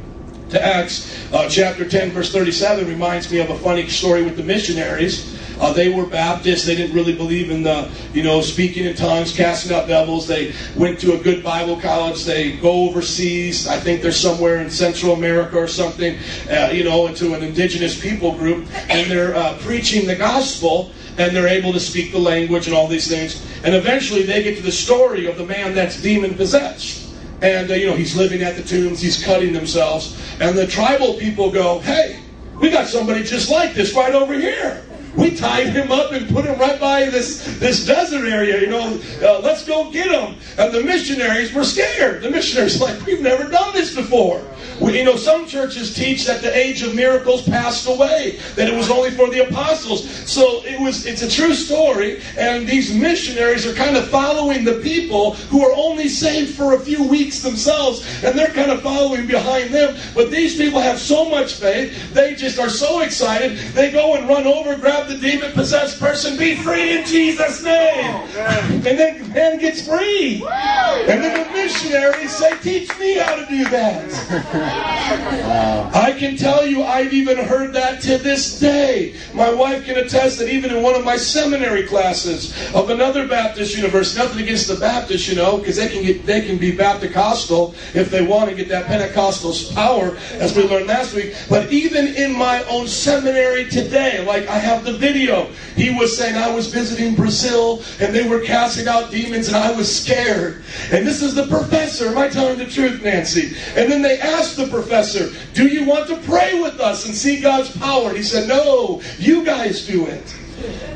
to Acts uh, chapter 10, verse 37, reminds me of a funny story with the missionaries. Uh, they were Baptists. They didn't really believe in the, you know, speaking in tongues, casting out devils. They went to a good Bible college. They go overseas. I think they're somewhere in Central America or something, uh, you know, into an indigenous people group, and they're uh, preaching the gospel. And they're able to speak the language and all these things. And eventually they get to the story of the man that's demon possessed. And, uh, you know, he's living at the tombs, he's cutting themselves. And the tribal people go, hey, we got somebody just like this right over here we tied him up and put him right by this, this desert area, you know, uh, let's go get him. And the missionaries were scared. The missionaries like, we've never done this before. We, you know, some churches teach that the age of miracles passed away, that it was only for the apostles. So it was, it's a true story, and these missionaries are kind of following the people who are only saved for a few weeks themselves, and they're kind of following behind them. But these people have so much faith, they just are so excited, they go and run over, grab the demon possessed person, be free in Jesus' name. And then the man gets free. And then the missionaries say, Teach me how to do that. Uh, I can tell you, I've even heard that to this day. My wife can attest that even in one of my seminary classes of another Baptist university, nothing against the Baptists, you know, because they can get they can be Baptist-costal if they want to get that Pentecostal power, as we learned last week. But even in my own seminary today, like I have the video, he was saying I was visiting Brazil and they were casting out demons and I was scared. And this is the professor. Am I telling the truth, Nancy? And then they asked the professor, Do you want to pray with us and see God's power? And he said, No, you guys do it.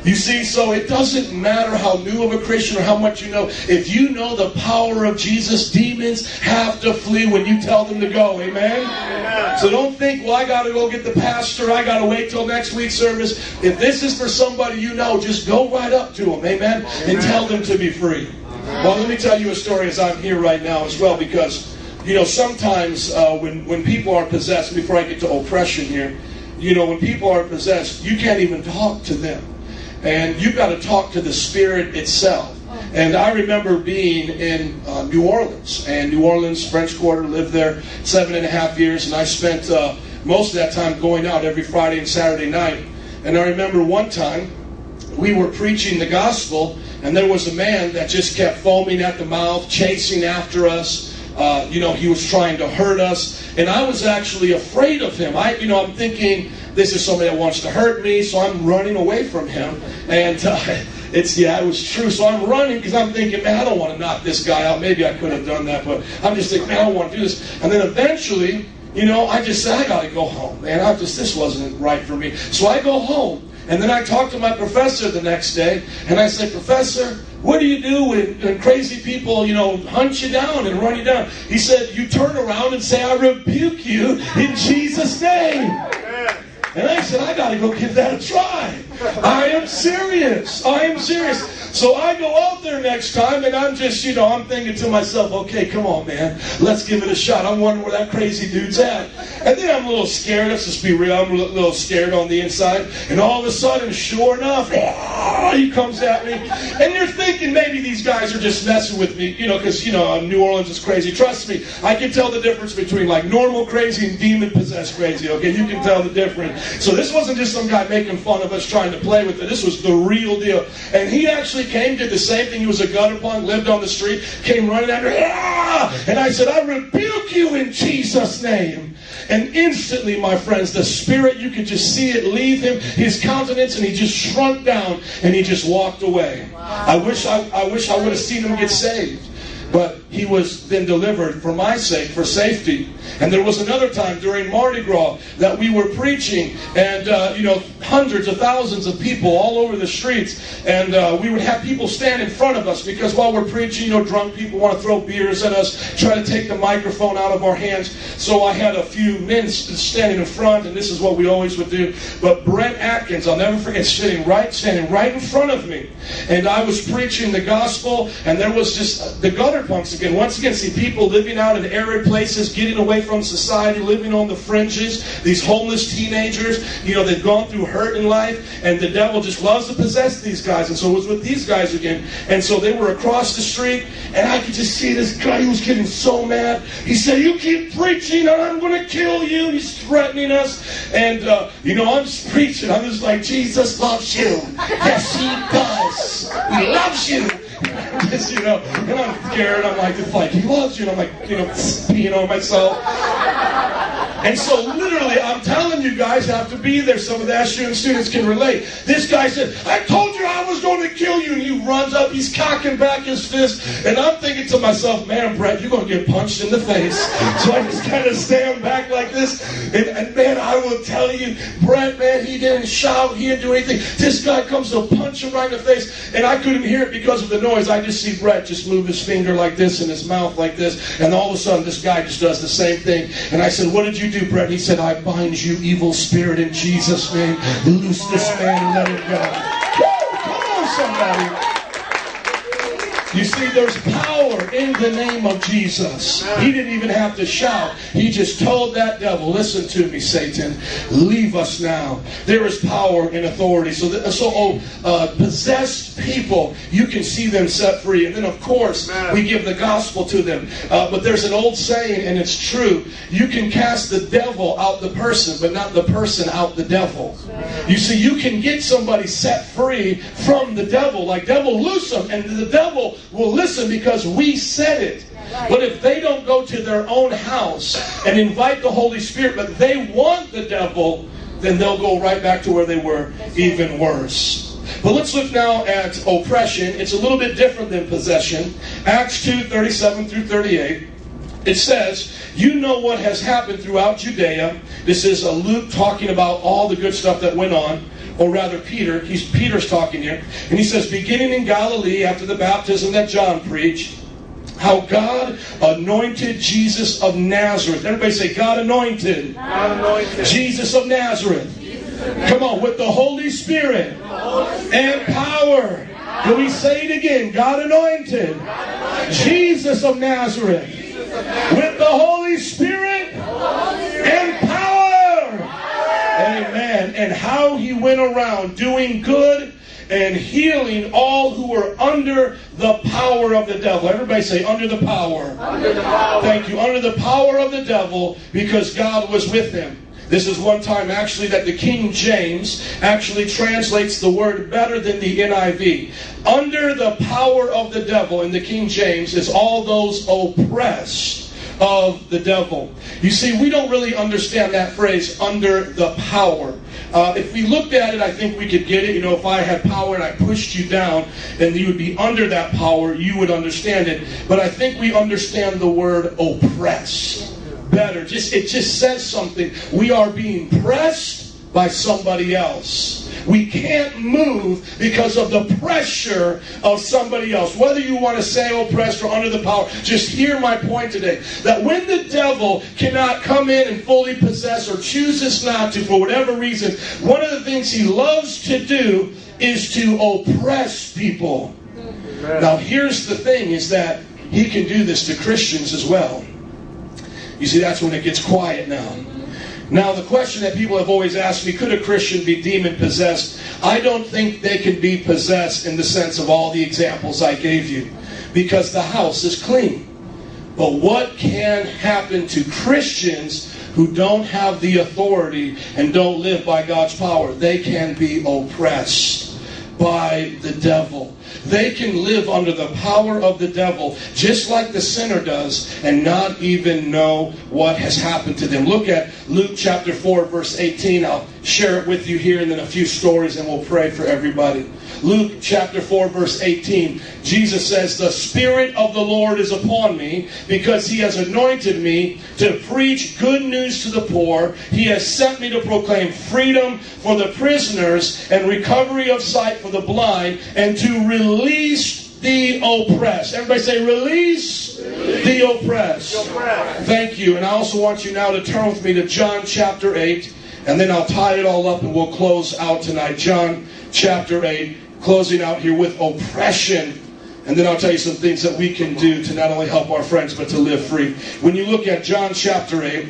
You see, so it doesn't matter how new of a Christian or how much you know. If you know the power of Jesus, demons have to flee when you tell them to go. Amen? Amen. So don't think, well, I got to go get the pastor. I got to wait till next week's service. If this is for somebody you know, just go right up to them. Amen? Amen. And tell them to be free. Well, let me tell you a story as I'm here right now as well because you know, sometimes uh, when, when people are possessed, before I get to oppression here, you know, when people are possessed, you can't even talk to them. And you've got to talk to the spirit itself. And I remember being in uh, New Orleans, and New Orleans, French Quarter, lived there seven and a half years, and I spent uh, most of that time going out every Friday and Saturday night. And I remember one time we were preaching the gospel, and there was a man that just kept foaming at the mouth, chasing after us uh, you know, he was trying to hurt us. And I was actually afraid of him. I, you know, I'm thinking, this is somebody that wants to hurt me, so I'm running away from him. And uh, it's, yeah, it was true. So I'm running because I'm thinking, man, I don't want to knock this guy out. Maybe I could have done that, but I'm just thinking, man, I don't want to do this. And then eventually, you know, I just said, I got to go home, man. I just, this wasn't right for me. So I go home. And then I talked to my professor the next day, and I said, Professor, what do you do when, when, crazy people, you know, hunt you down and run you down? He said, You turn around and say, I rebuke you in Jesus' name. And I said, I got to go give that a try. I am serious. I am serious. So I go out there next time and I'm just, you know, I'm thinking to myself, okay, come on, man. Let's give it a shot. I'm wondering where that crazy dude's at. And then I'm a little scared. Let's just be real. I'm a little scared on the inside. And all of a sudden, sure enough, he comes at me. And you're thinking maybe these guys are just messing with me, you know, because, you know, New Orleans is crazy. Trust me, I can tell the difference between like normal crazy and demon possessed crazy, okay? You can tell the difference. So this wasn't just some guy making fun of us trying to play with it. This was the real deal. And he actually came, did the same thing. He was a gutter punk, lived on the street, came running after, ah! and I said, I rebuke you in Jesus' name. And instantly, my friends, the spirit, you could just see it leave him, his countenance, and he just shrunk down and he just walked away. Wow. I wish I, I wish I would have seen him get saved. But he was then delivered for my sake, for safety. And there was another time during Mardi Gras that we were preaching, and uh, you know, hundreds of thousands of people all over the streets, and uh, we would have people stand in front of us because while we're preaching, you know, drunk people want to throw beers at us, try to take the microphone out of our hands. So I had a few men standing in front, and this is what we always would do. But Brent Atkins, I'll never forget, sitting right, standing right in front of me, and I was preaching the gospel, and there was just the gutter punks again. Once again, see people living out in arid places, getting away from society, living on the fringes. These homeless teenagers, you know, they've gone through hurt in life, and the devil just loves to possess these guys. And so it was with these guys again. And so they were across the street, and I could just see this guy who was getting so mad. He said, "You keep preaching, and I'm going to kill you." He's threatening us, and uh, you know, I'm just preaching. I'm just like, Jesus loves you. Yes, He does. He loves you. You know, and I'm scared. I'm like, it's like he loves you, and I'm like, you know, peeing on myself. And so, literally, I'm telling you guys have to be there. Some of the SUN students can relate. This guy said, I told you I was going to kill you. And he runs up, he's cocking back his fist. And I'm thinking to myself, man, Brett, you're going to get punched in the face. So I just kind of stand back like this. And, and man, I will tell you, Brett, man, he didn't shout, he didn't do anything. This guy comes to punch him right in the face. And I couldn't hear it because of the noise. I just see Brett just move his finger like this and his mouth like this. And all of a sudden, this guy just does the same thing. And I said, What did you do, Brett? He said, I bind you, evil spirit, in Jesus' name. Loose this man and let him go. Woo! Come on, somebody. You see, there's power in the name of Jesus. He didn't even have to shout. He just told that devil, listen to me, Satan, leave us now. There is power and authority. So, that, so oh, uh, possessed people, you can see them set free. And then, of course, we give the gospel to them. Uh, but there's an old saying, and it's true. You can cast the devil out the person, but not the person out the devil. You see, you can get somebody set free from the devil. Like, devil, loose them. And the devil will listen because we said it. But if they don't go to their own house and invite the Holy Spirit, but they want the devil, then they'll go right back to where they were, even worse. But let's look now at oppression. It's a little bit different than possession. Acts 2 37 through 38. It says, You know what has happened throughout Judea. This is a Luke talking about all the good stuff that went on or rather Peter, he's Peter's talking here, and he says, beginning in Galilee after the baptism that John preached, how God anointed Jesus of Nazareth. Everybody say, God anointed, God anointed. Jesus of Nazareth. Come on, with the Holy Spirit and power. Can we say it again? God anointed, Jesus of Nazareth with the Holy Spirit and power. Amen. And how he went around doing good and healing all who were under the power of the devil. Everybody say, under the power. Under the power. Thank you. Under the power of the devil because God was with him. This is one time actually that the King James actually translates the word better than the NIV. Under the power of the devil in the King James is all those oppressed of the devil. You see, we don't really understand that phrase, under the power. Uh, if we looked at it, I think we could get it. You know, if I had power and I pushed you down and you would be under that power, you would understand it. But I think we understand the word oppress better. Just it just says something. We are being pressed by somebody else. We can't move because of the pressure of somebody else. Whether you want to say oppressed or under the power, just hear my point today. That when the devil cannot come in and fully possess or chooses not to for whatever reason, one of the things he loves to do is to oppress people. Now here's the thing is that he can do this to Christians as well. You see, that's when it gets quiet now. Now, the question that people have always asked me could a Christian be demon possessed? I don't think they can be possessed in the sense of all the examples I gave you because the house is clean. But what can happen to Christians who don't have the authority and don't live by God's power? They can be oppressed by the devil. They can live under the power of the devil, just like the sinner does, and not even know what has happened to them. Look at Luke chapter 4, verse 18. I'll share it with you here, and then a few stories, and we'll pray for everybody. Luke chapter 4, verse 18. Jesus says, The Spirit of the Lord is upon me because he has anointed me to preach good news to the poor. He has sent me to proclaim freedom for the prisoners and recovery of sight for the blind and to release the oppressed. Everybody say, release the oppressed. Thank you. And I also want you now to turn with me to John chapter 8, and then I'll tie it all up and we'll close out tonight. John chapter 8 closing out here with oppression. And then I'll tell you some things that we can do to not only help our friends, but to live free. When you look at John chapter 8,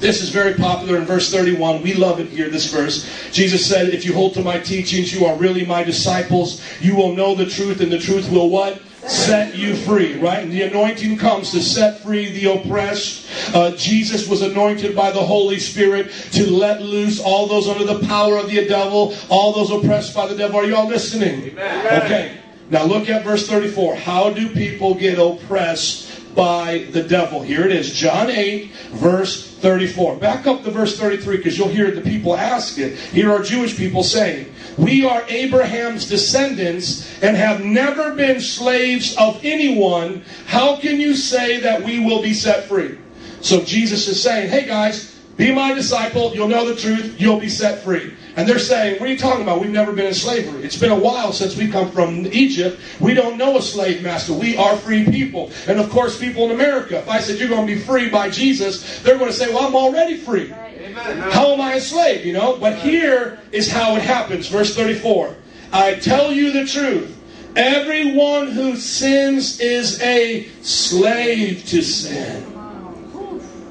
this is very popular in verse 31. We love it here, this verse. Jesus said, If you hold to my teachings, you are really my disciples. You will know the truth, and the truth will what? Set you free, right? And the anointing comes to set free the oppressed. Uh, Jesus was anointed by the Holy Spirit to let loose all those under the power of the devil, all those oppressed by the devil. Are you all listening? Amen. Okay. Now look at verse 34. How do people get oppressed by the devil? Here it is. John 8, verse 34. Back up to verse 33 because you'll hear the people ask it. Here are Jewish people saying, We are Abraham's descendants and have never been slaves of anyone. How can you say that we will be set free? So Jesus is saying, Hey guys, be my disciple. You'll know the truth. You'll be set free. And they're saying, What are you talking about? We've never been in slavery. It's been a while since we come from Egypt. We don't know a slave master. We are free people. And of course, people in America, if I said you're going to be free by Jesus, they're going to say, Well, I'm already free. How am I a slave? You know? But here is how it happens. Verse 34. I tell you the truth. Everyone who sins is a slave to sin.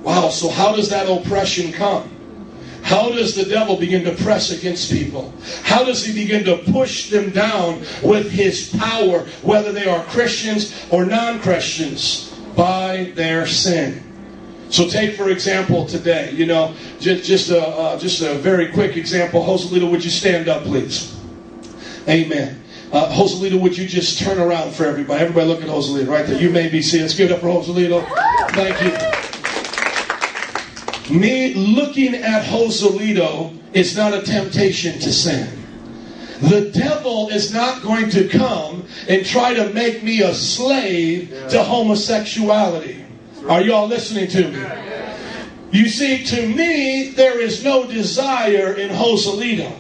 Wow, so how does that oppression come? How does the devil begin to press against people? How does he begin to push them down with his power, whether they are Christians or non Christians, by their sin? So, take for example today, you know, just, just, a, uh, just a very quick example. Joselito, would you stand up, please? Amen. Uh, Joselito, would you just turn around for everybody? Everybody look at Joselito right there. You may be seeing. Let's give it up for Joselito. Thank you. Me looking at Joselito is not a temptation to sin. The devil is not going to come and try to make me a slave to homosexuality. Are y'all listening to me? You see, to me, there is no desire in Joselito.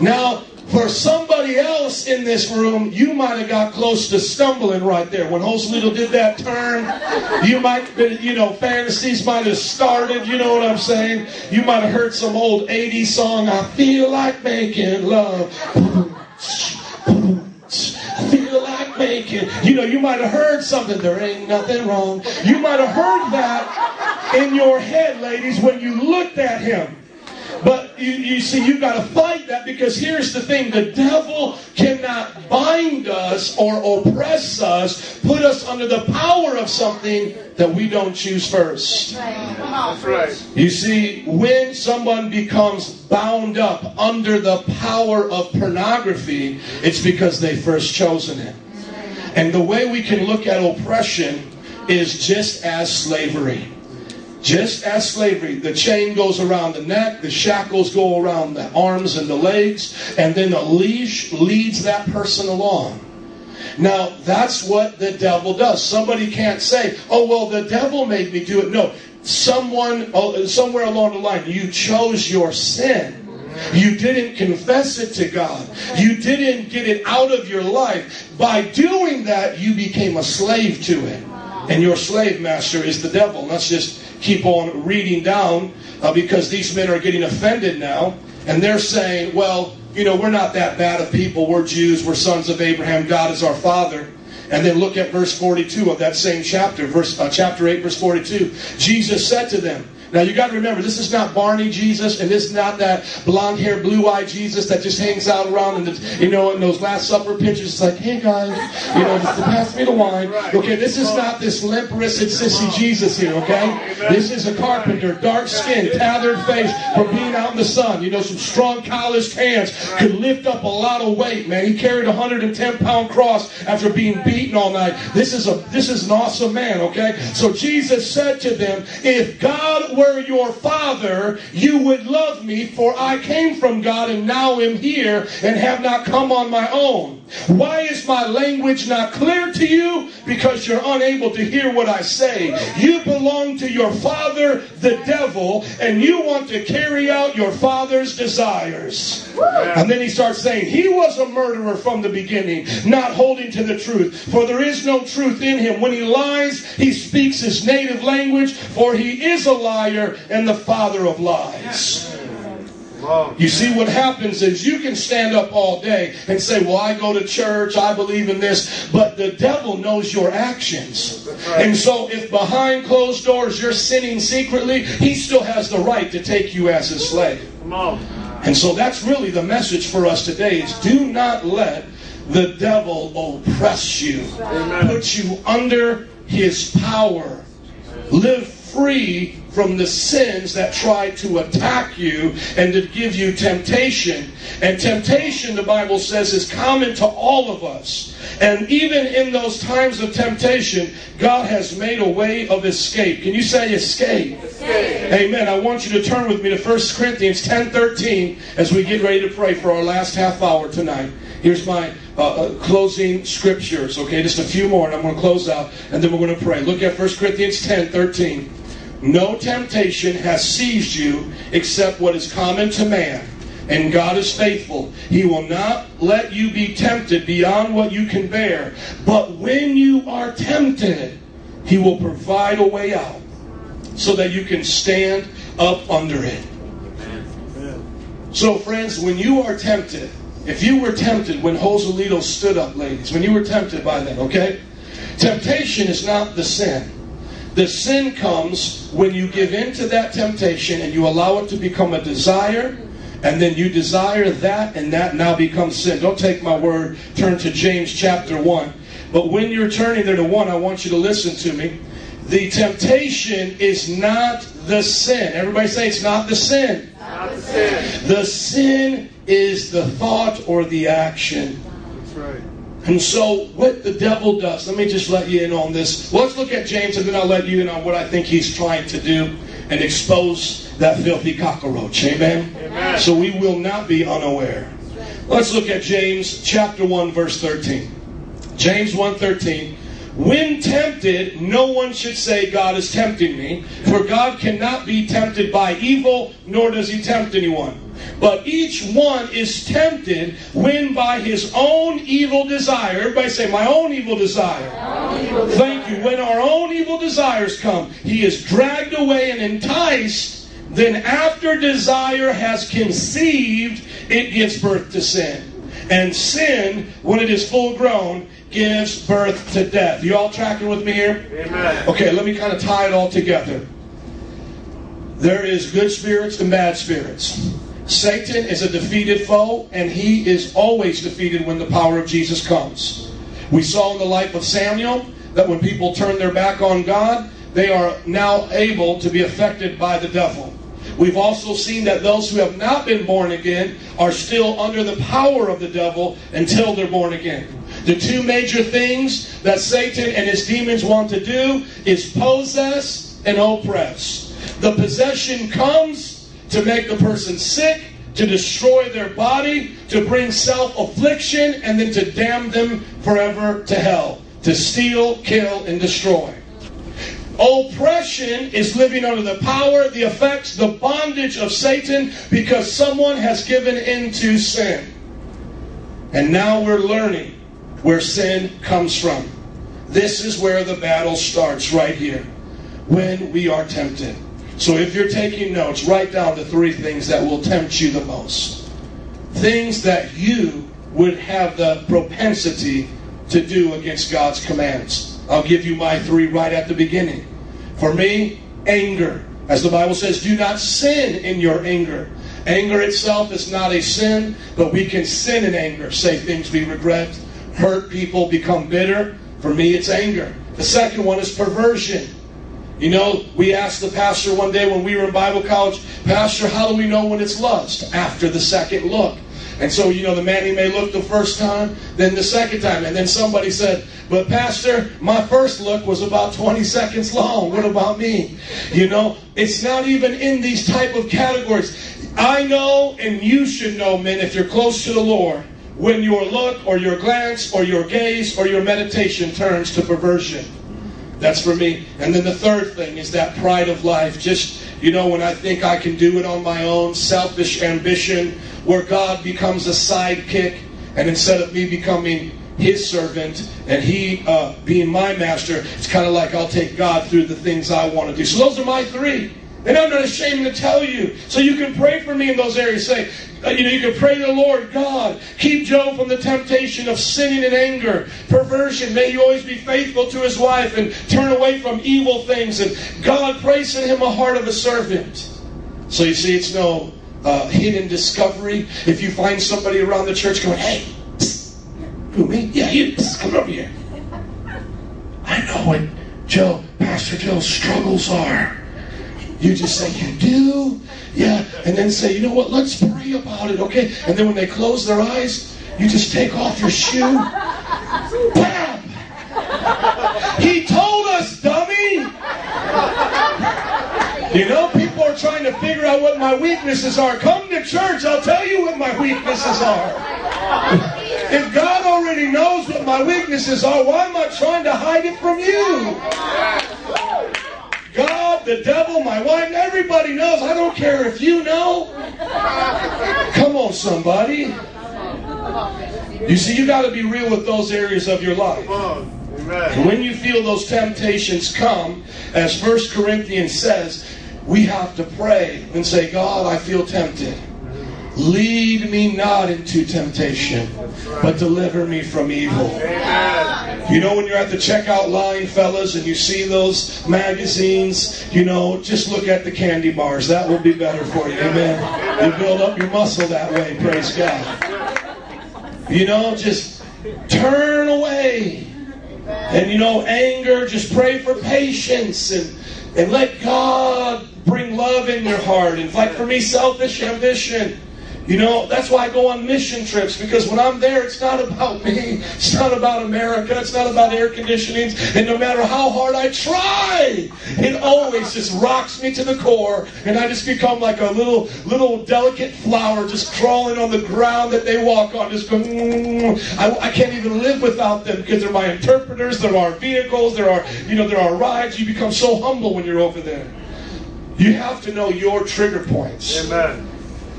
Now, for somebody else in this room, you might have got close to stumbling right there. When Joselito did that turn, you might, been, you know, fantasies might have started. You know what I'm saying? You might have heard some old 80s song, I feel like making love. I feel making. You know, you might have heard something. There ain't nothing wrong. You might have heard that in your head, ladies, when you looked at him. But you, you see, you've got to fight that because here's the thing the devil cannot bind us or oppress us, put us under the power of something that we don't choose first. That's right. You see, when someone becomes bound up under the power of pornography, it's because they first chosen it. And the way we can look at oppression is just as slavery. Just as slavery, the chain goes around the neck, the shackles go around the arms and the legs, and then the leash leads that person along. Now, that's what the devil does. Somebody can't say, oh, well, the devil made me do it. No, someone, oh, somewhere along the line, you chose your sin. You didn't confess it to God. You didn't get it out of your life. By doing that, you became a slave to it. And your slave master is the devil. Let's just keep on reading down uh, because these men are getting offended now. And they're saying, well, you know, we're not that bad of people. We're Jews. We're sons of Abraham. God is our father. And then look at verse 42 of that same chapter, verse uh, chapter 8, verse 42. Jesus said to them, Now you got to remember, this is not Barney Jesus, and this is not that blonde hair, blue eyed Jesus that just hangs out around in the, you know, in those Last Supper pictures. It's like, hey guys, you know, just pass me the wine. Okay, this is not this limp wristed sissy Jesus here. Okay, this is a carpenter, dark skin, tattered face from being out in the sun. You know, some strong calloused hands could lift up a lot of weight. Man, he carried a 110 pound cross after being beaten all night. This is a this is an awesome man. Okay, so Jesus said to them, if God were your father, you would love me, for I came from God and now am here and have not come on my own. Why is my language not clear to you? Because you're unable to hear what I say. You belong to your father, the devil, and you want to carry out your father's desires. And then he starts saying, He was a murderer from the beginning, not holding to the truth, for there is no truth in him. When he lies, he speaks his native language, for he is a liar and the father of lies. You see, what happens is you can stand up all day and say, Well, I go to church, I believe in this, but the devil knows your actions. And so, if behind closed doors you're sinning secretly, he still has the right to take you as his slave. And so, that's really the message for us today is do not let the devil oppress you, put you under his power. Live free from the sins that try to attack you and to give you temptation. And temptation, the Bible says, is common to all of us. And even in those times of temptation, God has made a way of escape. Can you say escape? escape. Amen. I want you to turn with me to 1 Corinthians 10 13 as we get ready to pray for our last half hour tonight. Here's my uh, uh, closing scriptures, okay? Just a few more, and I'm going to close out, and then we're going to pray. Look at 1 Corinthians 10 13. No temptation has seized you except what is common to man. And God is faithful. He will not let you be tempted beyond what you can bear. But when you are tempted, He will provide a way out so that you can stand up under it. So, friends, when you are tempted, if you were tempted when Joselito stood up, ladies, when you were tempted by that, okay? Temptation is not the sin. The sin comes when you give in to that temptation and you allow it to become a desire, and then you desire that, and that now becomes sin. Don't take my word. Turn to James chapter 1. But when you're turning there to 1, I want you to listen to me. The temptation is not the sin. Everybody say it's not the sin. Not the sin. The sin is the thought or the action. And so, what the devil does, let me just let you in on this. Let's look at James, and then I'll let you in on what I think he's trying to do and expose that filthy cockroach. Amen? Amen. So, we will not be unaware. Let's look at James chapter 1, verse 13. James 1 13. When tempted, no one should say, God is tempting me, for God cannot be tempted by evil, nor does he tempt anyone. But each one is tempted when by his own evil desire, everybody say, my own evil desire. Thank you. When our own evil desires come, he is dragged away and enticed. Then, after desire has conceived, it gives birth to sin. And sin, when it is full grown, gives birth to death. You all tracking with me here? Amen. Okay, let me kind of tie it all together. There is good spirits and bad spirits. Satan is a defeated foe, and he is always defeated when the power of Jesus comes. We saw in the life of Samuel that when people turn their back on God, they are now able to be affected by the devil. We've also seen that those who have not been born again are still under the power of the devil until they're born again. The two major things that Satan and his demons want to do is possess and oppress. The possession comes to make the person sick, to destroy their body, to bring self affliction, and then to damn them forever to hell, to steal, kill, and destroy. Oppression is living under the power, the effects, the bondage of Satan because someone has given in to sin. And now we're learning where sin comes from. This is where the battle starts, right here, when we are tempted. So if you're taking notes, write down the three things that will tempt you the most. Things that you would have the propensity to do against God's commands. I'll give you my three right at the beginning. For me, anger. As the Bible says, do not sin in your anger. Anger itself is not a sin, but we can sin in anger, say things we regret, hurt people, become bitter. For me, it's anger. The second one is perversion. You know, we asked the pastor one day when we were in Bible college, Pastor, how do we know when it's lust? After the second look. And so, you know, the man he may look the first time, then the second time. And then somebody said, But Pastor, my first look was about 20 seconds long. What about me? You know, it's not even in these type of categories. I know, and you should know, men, if you're close to the Lord, when your look or your glance or your gaze or your meditation turns to perversion. That's for me. And then the third thing is that pride of life. Just, you know, when I think I can do it on my own, selfish ambition, where God becomes a sidekick, and instead of me becoming his servant and he uh, being my master, it's kind of like I'll take God through the things I want to do. So those are my three. And I'm not ashamed to tell you. So you can pray for me in those areas. Say, uh, you know, you can pray to the Lord, God, keep Joe from the temptation of sinning and anger, perversion. May he always be faithful to his wife and turn away from evil things. And God, place in him a heart of a servant. So you see, it's no uh, hidden discovery. If you find somebody around the church going, hey, psst, who, me? Yeah, you, psst, come over here. I know what Joe, Pastor Joe's struggles are. You just say, You do? Yeah. And then say, You know what? Let's pray about it, okay? And then when they close their eyes, you just take off your shoe. Bam! He told us, dummy! You know, people are trying to figure out what my weaknesses are. Come to church, I'll tell you what my weaknesses are. If God already knows what my weaknesses are, why am I trying to hide it from you? God, the devil, my wife, everybody knows. I don't care if you know. Come on, somebody. You see, you got to be real with those areas of your life. When you feel those temptations come, as First Corinthians says, we have to pray and say, God, I feel tempted. Lead me not into temptation, but deliver me from evil. You know, when you're at the checkout line, fellas, and you see those magazines, you know, just look at the candy bars. That will be better for you. Amen. You build up your muscle that way. Praise God. You know, just turn away. And, you know, anger, just pray for patience and, and let God bring love in your heart. And like for me, selfish ambition. You know, that's why I go on mission trips because when I'm there, it's not about me. It's not about America. It's not about air conditioning. And no matter how hard I try, it always just rocks me to the core. And I just become like a little, little delicate flower just crawling on the ground that they walk on, just going, mm. I, I can't even live without them because they're my interpreters. There are our vehicles. There are, our, you know, there are our rides. You become so humble when you're over there. You have to know your trigger points. Amen.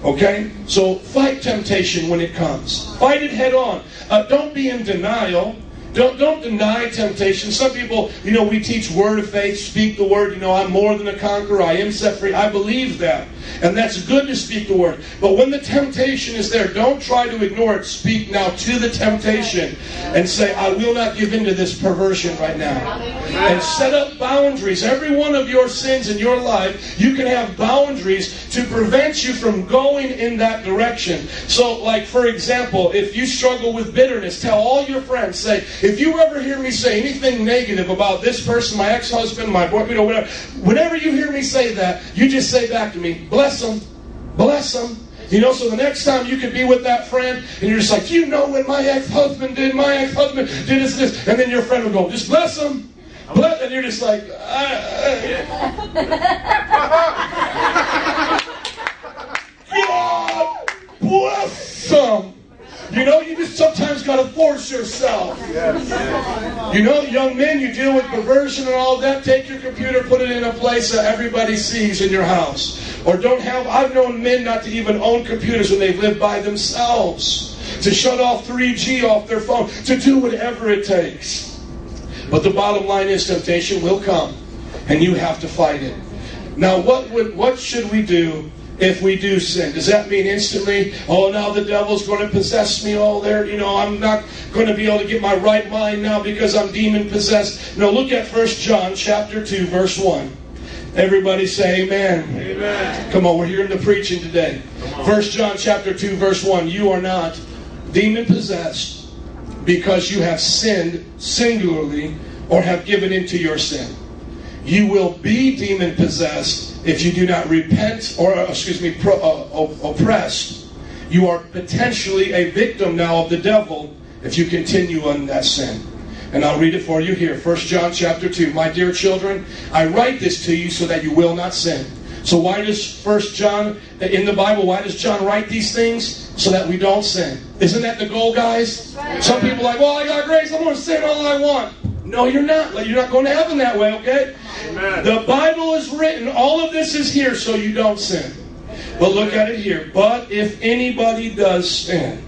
Okay? So fight temptation when it comes. Fight it head on. Uh, don't be in denial. Don't, don't deny temptation. Some people, you know, we teach word of faith, speak the word. You know, I'm more than a conqueror. I am set free. I believe that. And that's good to speak the word. But when the temptation is there, don't try to ignore it. Speak now to the temptation and say, I will not give in to this perversion right now. And set up boundaries. Every one of your sins in your life, you can have boundaries to prevent you from going in that direction. So, like, for example, if you struggle with bitterness, tell all your friends, say, if you ever hear me say anything negative about this person, my ex husband, my boyfriend, or whatever, whenever you hear me say that, you just say back to me, bless them, bless them. You know, so the next time you could be with that friend and you're just like, you know when my ex-husband did, my ex-husband did this and this. And then your friend will go, just bless them. Bless, and you're just like, uh, uh. God bless them. You know, you just sometimes got to force yourself. You know, young men, you deal with perversion and all that. Take your computer, put it in a place that everybody sees in your house. Or don't have, I've known men not to even own computers when they've lived by themselves. To shut off 3G off their phone. To do whatever it takes. But the bottom line is temptation will come. And you have to fight it. Now, what would, what should we do if we do sin. Does that mean instantly, oh, now the devil's going to possess me all there? You know, I'm not going to be able to get my right mind now because I'm demon possessed. No, look at 1 John chapter 2, verse 1. Everybody say amen. Amen. Come on, we're hearing the preaching today. First John chapter 2, verse 1. You are not demon possessed because you have sinned singularly or have given into your sin. You will be demon possessed if you do not repent or, uh, excuse me, pro, uh, oppressed. You are potentially a victim now of the devil if you continue on that sin. And I'll read it for you here. 1 John chapter 2. My dear children, I write this to you so that you will not sin. So why does 1 John in the Bible, why does John write these things? So that we don't sin. Isn't that the goal, guys? Some people are like, well, I got grace, I'm going to sin all I want. No, you're not. You're not going to heaven that way, okay? Amen. The Bible is written. All of this is here so you don't sin. But look at it here. But if anybody does sin,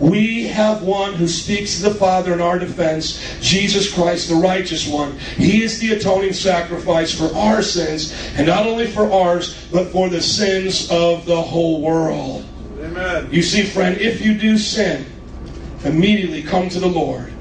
we have one who speaks to the Father in our defense, Jesus Christ, the righteous one. He is the atoning sacrifice for our sins, and not only for ours, but for the sins of the whole world. Amen. You see, friend, if you do sin, immediately come to the Lord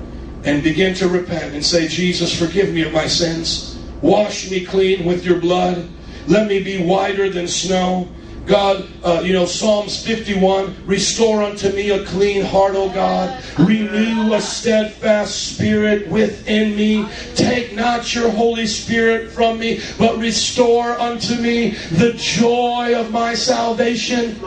and begin to repent and say, Jesus, forgive me of my sins. Wash me clean with your blood. Let me be whiter than snow. God, uh, you know, Psalms 51 Restore unto me a clean heart, O God. Renew a steadfast spirit within me. Take not your Holy Spirit from me, but restore unto me the joy of my salvation.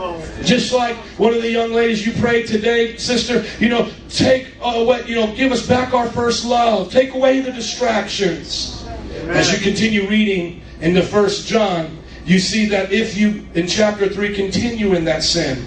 Just like one of the young ladies you prayed today, sister, you know, take away, you know, give us back our first love. Take away the distractions. As you continue reading in the first John, you see that if you, in chapter 3, continue in that sin,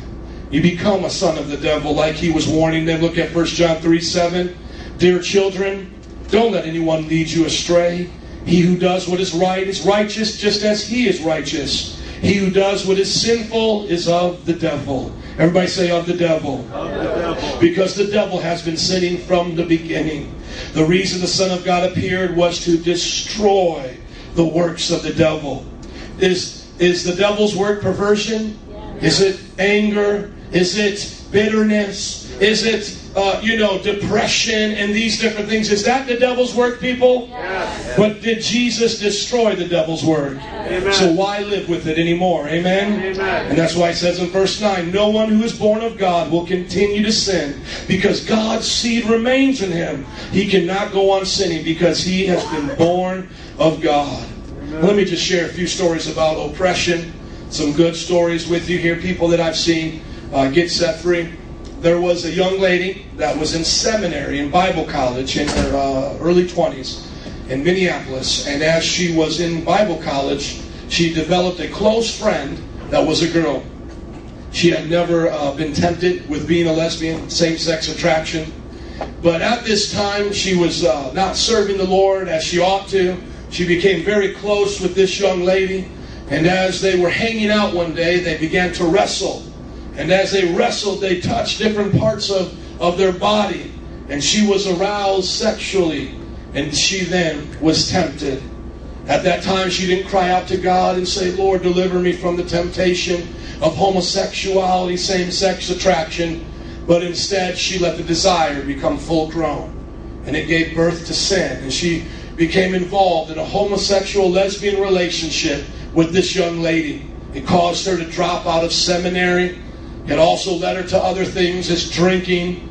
you become a son of the devil, like he was warning them. Look at 1 John 3 7. Dear children, don't let anyone lead you astray. He who does what is right is righteous, just as he is righteous. He who does what is sinful is of the devil. Everybody say, of the devil. Of the devil. Because the devil has been sinning from the beginning. The reason the Son of God appeared was to destroy the works of the devil. Is, is the devil's work perversion? Is it anger? Is it bitterness? Is it, uh, you know, depression and these different things? Is that the devil's work, people? Yes. But did Jesus destroy the devil's work? Amen. So why live with it anymore? Amen? Amen. And that's why it says in verse 9, No one who is born of God will continue to sin because God's seed remains in him. He cannot go on sinning because he has been born of God. Let me just share a few stories about oppression. Some good stories with you here, people that I've seen uh, get set free. There was a young lady that was in seminary in Bible college in her uh, early 20s in Minneapolis. And as she was in Bible college, she developed a close friend that was a girl. She had never uh, been tempted with being a lesbian, same sex attraction. But at this time, she was uh, not serving the Lord as she ought to. She became very close with this young lady. And as they were hanging out one day, they began to wrestle. And as they wrestled, they touched different parts of, of their body. And she was aroused sexually. And she then was tempted. At that time, she didn't cry out to God and say, Lord, deliver me from the temptation of homosexuality, same sex attraction. But instead, she let the desire become full grown. And it gave birth to sin. And she became involved in a homosexual lesbian relationship with this young lady. It caused her to drop out of seminary. It also led her to other things as drinking.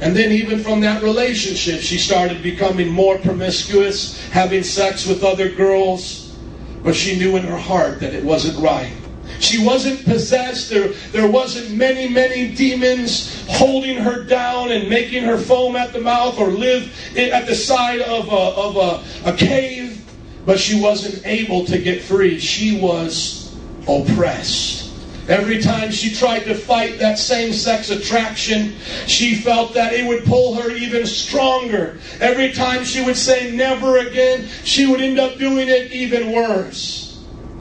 And then, even from that relationship, she started becoming more promiscuous, having sex with other girls. But she knew in her heart that it wasn't right. She wasn't possessed. There, there wasn't many, many demons holding her down and making her foam at the mouth or live at the side of a, of a, a cave. But she wasn't able to get free. She was oppressed. Every time she tried to fight that same sex attraction, she felt that it would pull her even stronger. Every time she would say never again, she would end up doing it even worse.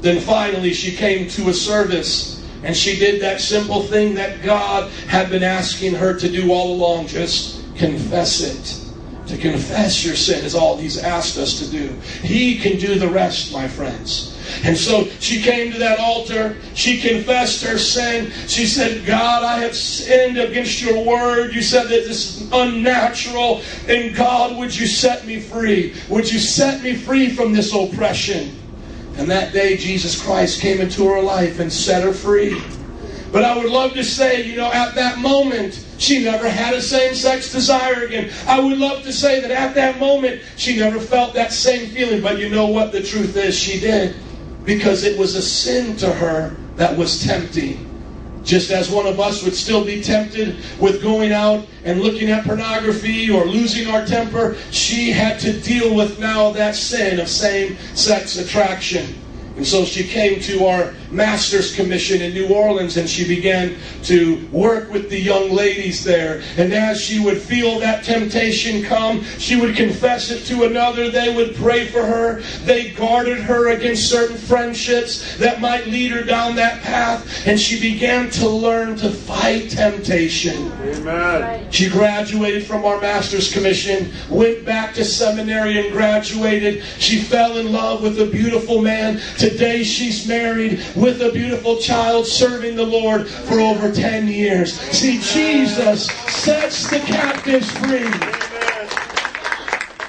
Then finally, she came to a service and she did that simple thing that God had been asking her to do all along just confess it. To confess your sin is all He's asked us to do. He can do the rest, my friends. And so she came to that altar. She confessed her sin. She said, God, I have sinned against your word. You said that this is unnatural. And God, would you set me free? Would you set me free from this oppression? And that day, Jesus Christ came into her life and set her free. But I would love to say, you know, at that moment, she never had a same sex desire again. I would love to say that at that moment, she never felt that same feeling. But you know what? The truth is, she did. Because it was a sin to her that was tempting. Just as one of us would still be tempted with going out and looking at pornography or losing our temper, she had to deal with now that sin of same sex attraction. And so she came to our master's commission in New Orleans and she began to work with the young ladies there. And as she would feel that temptation come, she would confess it to another. They would pray for her. They guarded her against certain friendships that might lead her down that path. And she began to learn to fight temptation. Amen. She graduated from our master's commission, went back to seminary and graduated. She fell in love with a beautiful man. Today she's married with a beautiful child serving the Lord for over 10 years. See, Jesus sets the captives free.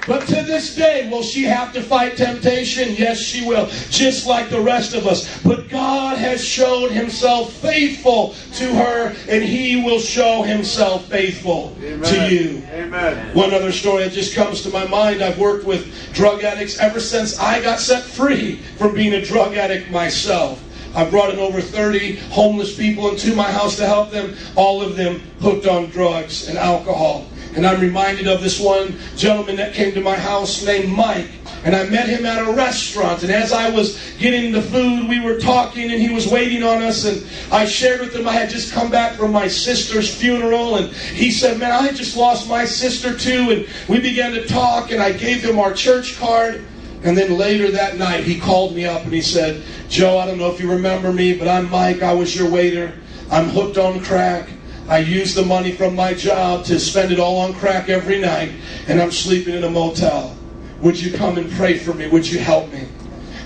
But to this day, will she have to fight temptation? Yes, she will, just like the rest of us. But God has shown himself faithful to her, and he will show himself faithful Amen. to you. Amen. One other story that just comes to my mind I've worked with drug addicts ever since I got set free from being a drug addict myself. I brought in over 30 homeless people into my house to help them, all of them hooked on drugs and alcohol. And I'm reminded of this one gentleman that came to my house named Mike. And I met him at a restaurant. And as I was getting the food, we were talking and he was waiting on us. And I shared with him I had just come back from my sister's funeral. And he said, Man, I just lost my sister too. And we began to talk. And I gave him our church card. And then later that night, he called me up and he said, Joe, I don't know if you remember me, but I'm Mike. I was your waiter. I'm hooked on crack. I use the money from my job to spend it all on crack every night, and I'm sleeping in a motel. Would you come and pray for me? Would you help me?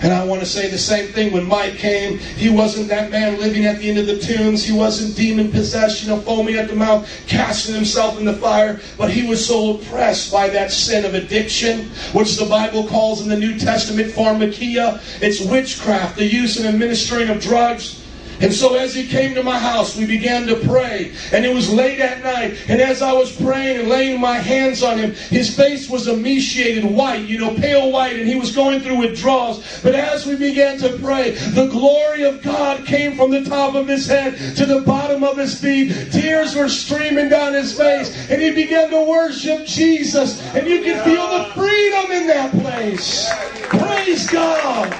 And I want to say the same thing. When Mike came, he wasn't that man living at the end of the tombs. He wasn't demon possessed, you know, foaming at the mouth, casting himself in the fire. But he was so oppressed by that sin of addiction, which the Bible calls in the New Testament pharmakia. It's witchcraft, the use and administering of drugs. And so as he came to my house, we began to pray. And it was late at night. And as I was praying and laying my hands on him, his face was emaciated white, you know, pale white, and he was going through withdrawals. But as we began to pray, the glory of God came from the top of his head to the bottom of his feet. Tears were streaming down his face. And he began to worship Jesus. And you can feel the freedom in that place. Praise God.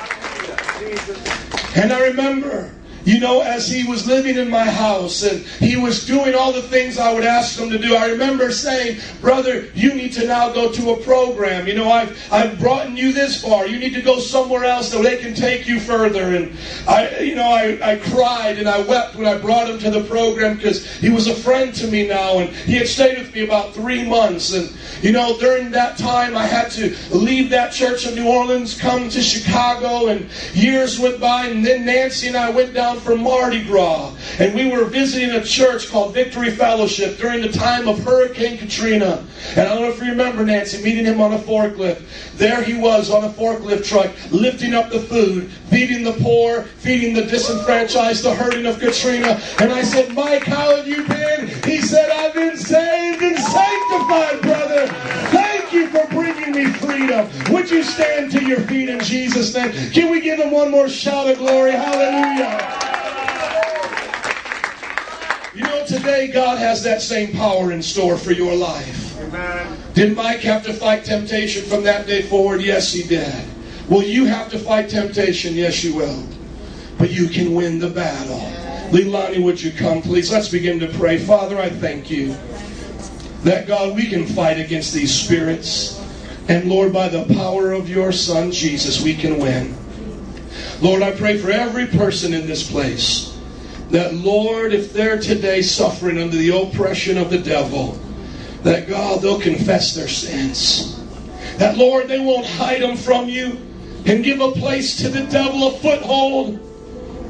And I remember you know, as he was living in my house and he was doing all the things I would ask him to do, I remember saying, Brother, you need to now go to a program. You know, I've, I've brought you this far. You need to go somewhere else so they can take you further. And I, you know, I, I cried and I wept when I brought him to the program because he was a friend to me now and he had stayed with me about three months. And, you know, during that time, I had to leave that church in New Orleans, come to Chicago, and years went by. And then Nancy and I went down from Mardi Gras. And we were visiting a church called Victory Fellowship during the time of Hurricane Katrina. And I don't know if you remember Nancy meeting him on a forklift. There he was on a forklift truck, lifting up the food, feeding the poor, feeding the disenfranchised, the hurting of Katrina. And I said, Mike, how have you been? He said, I've been saved and sanctified, brother. Thank you for bringing me freedom. Would you stand to your feet in Jesus' name? Can we give him one more shout of glory? Hallelujah. You know, today God has that same power in store for your life. Amen. Did Mike have to fight temptation from that day forward? Yes, he did. Will you have to fight temptation? Yes, you will. But you can win the battle. Leilani, would you come, please? Let's begin to pray. Father, I thank you that, God, we can fight against these spirits. And, Lord, by the power of your Son, Jesus, we can win. Lord, I pray for every person in this place that, Lord, if they're today suffering under the oppression of the devil, that God, they'll confess their sins. That, Lord, they won't hide them from you and give a place to the devil, a foothold.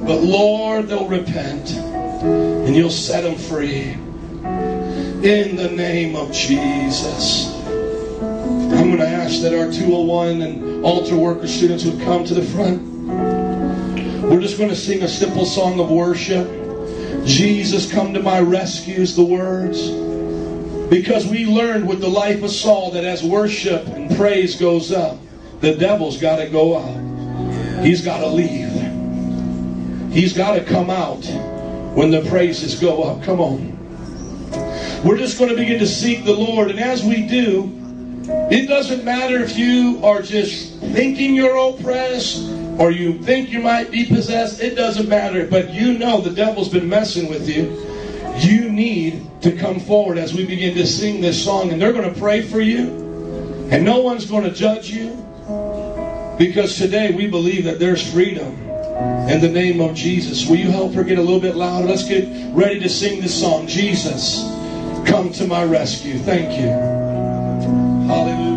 But, Lord, they'll repent and you'll set them free. In the name of Jesus. I'm going to ask that our 201 and altar worker students would come to the front. We're just going to sing a simple song of worship. Jesus, come to my rescue is the words. Because we learned with the life of Saul that as worship and praise goes up, the devil's got to go out. He's got to leave. He's got to come out when the praises go up. Come on. We're just going to begin to seek the Lord. And as we do, it doesn't matter if you are just thinking you're oppressed or you think you might be possessed. It doesn't matter. But you know the devil's been messing with you. You need to come forward as we begin to sing this song. And they're going to pray for you. And no one's going to judge you. Because today we believe that there's freedom in the name of Jesus. Will you help her get a little bit louder? Let's get ready to sing this song. Jesus, come to my rescue. Thank you. Hallelujah.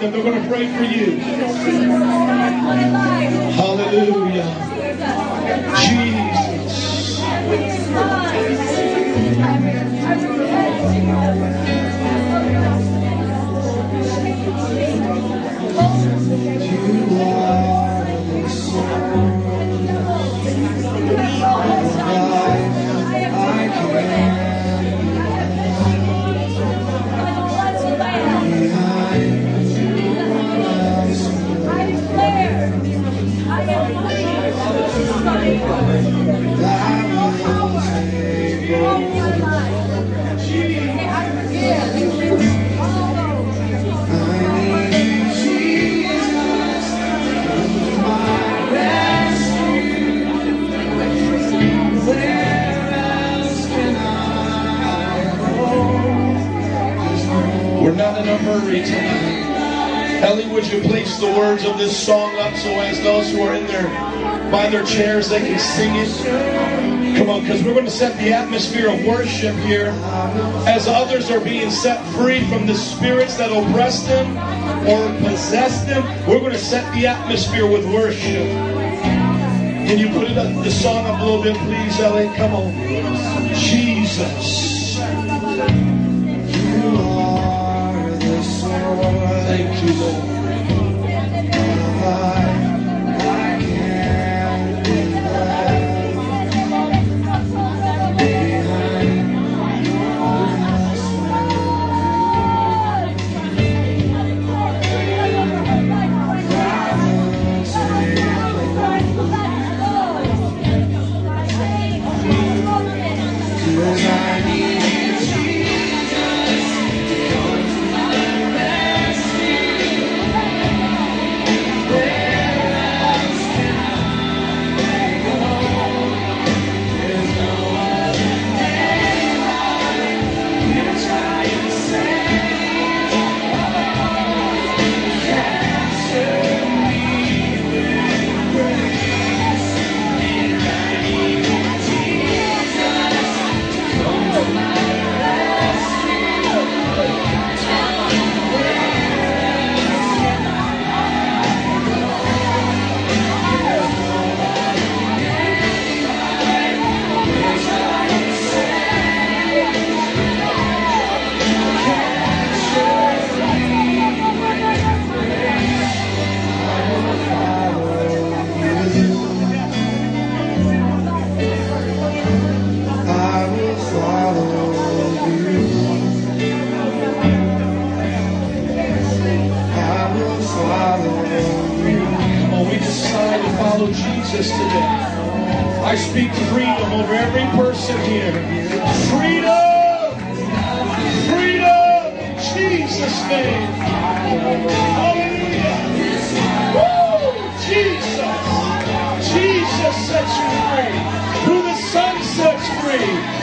Them, they're going to pray for you. Tonight. Ellie, would you place the words of this song up so as those who are in their by their chairs they can sing it? Come on, because we're going to set the atmosphere of worship here as others are being set free from the spirits that oppress them or possess them. We're going to set the atmosphere with worship. Can you put it up, the song up a little bit, please, Ellie? Come on. Jesus. You, Lord.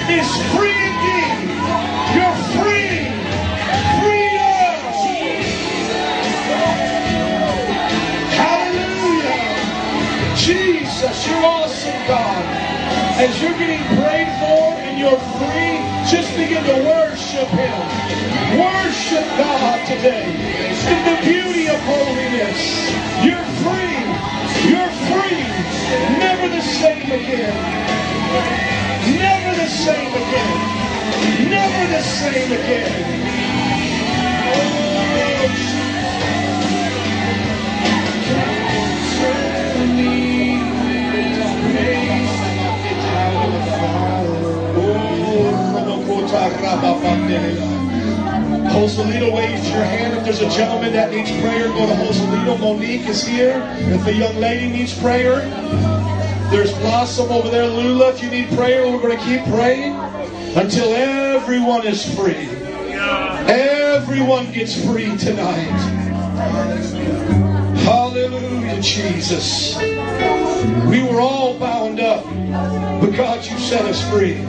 Is free indeed. You're free. Freedom. Hallelujah. Jesus, you're awesome, God. As you're getting prayed for and you're free, just begin to worship Him. Worship God today in the beauty of holiness. You're free. You're free. Never the same again. Never the same again. Never the same again. Joselito, wave your hand. If there's a gentleman that needs prayer, go to Joselito. Monique is here. If a young lady needs prayer, there's Blossom over there. Lula, if you need prayer, we're going to keep praying until everyone is free. Everyone gets free tonight. Hallelujah, Jesus. We were all bound up, but God, you set us free.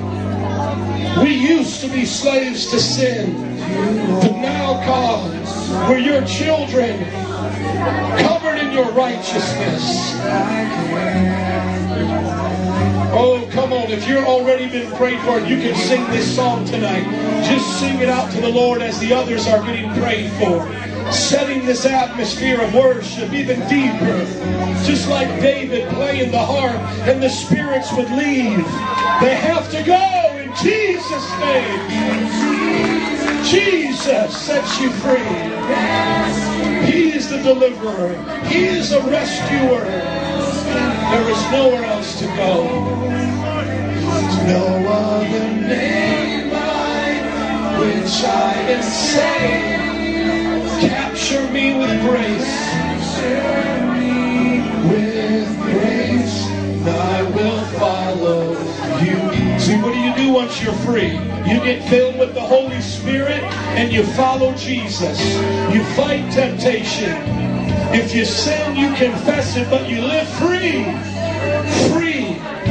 We used to be slaves to sin, but now, God, we're your children, in your righteousness. Oh, come on. If you're already been prayed for, you can sing this song tonight. Just sing it out to the Lord as the others are getting prayed for. Setting this atmosphere of worship even deeper. Just like David playing the harp and the spirits would leave. They have to go in Jesus' name. Jesus sets you free. He is the deliverer. He is a rescuer. There is nowhere else to go. No other name by which I can say, capture me with grace. With grace. I will follow you. See, what do you do once you're free? You get filled with the Holy Spirit and you follow Jesus. You fight temptation. If you sin, you confess it, but you live free.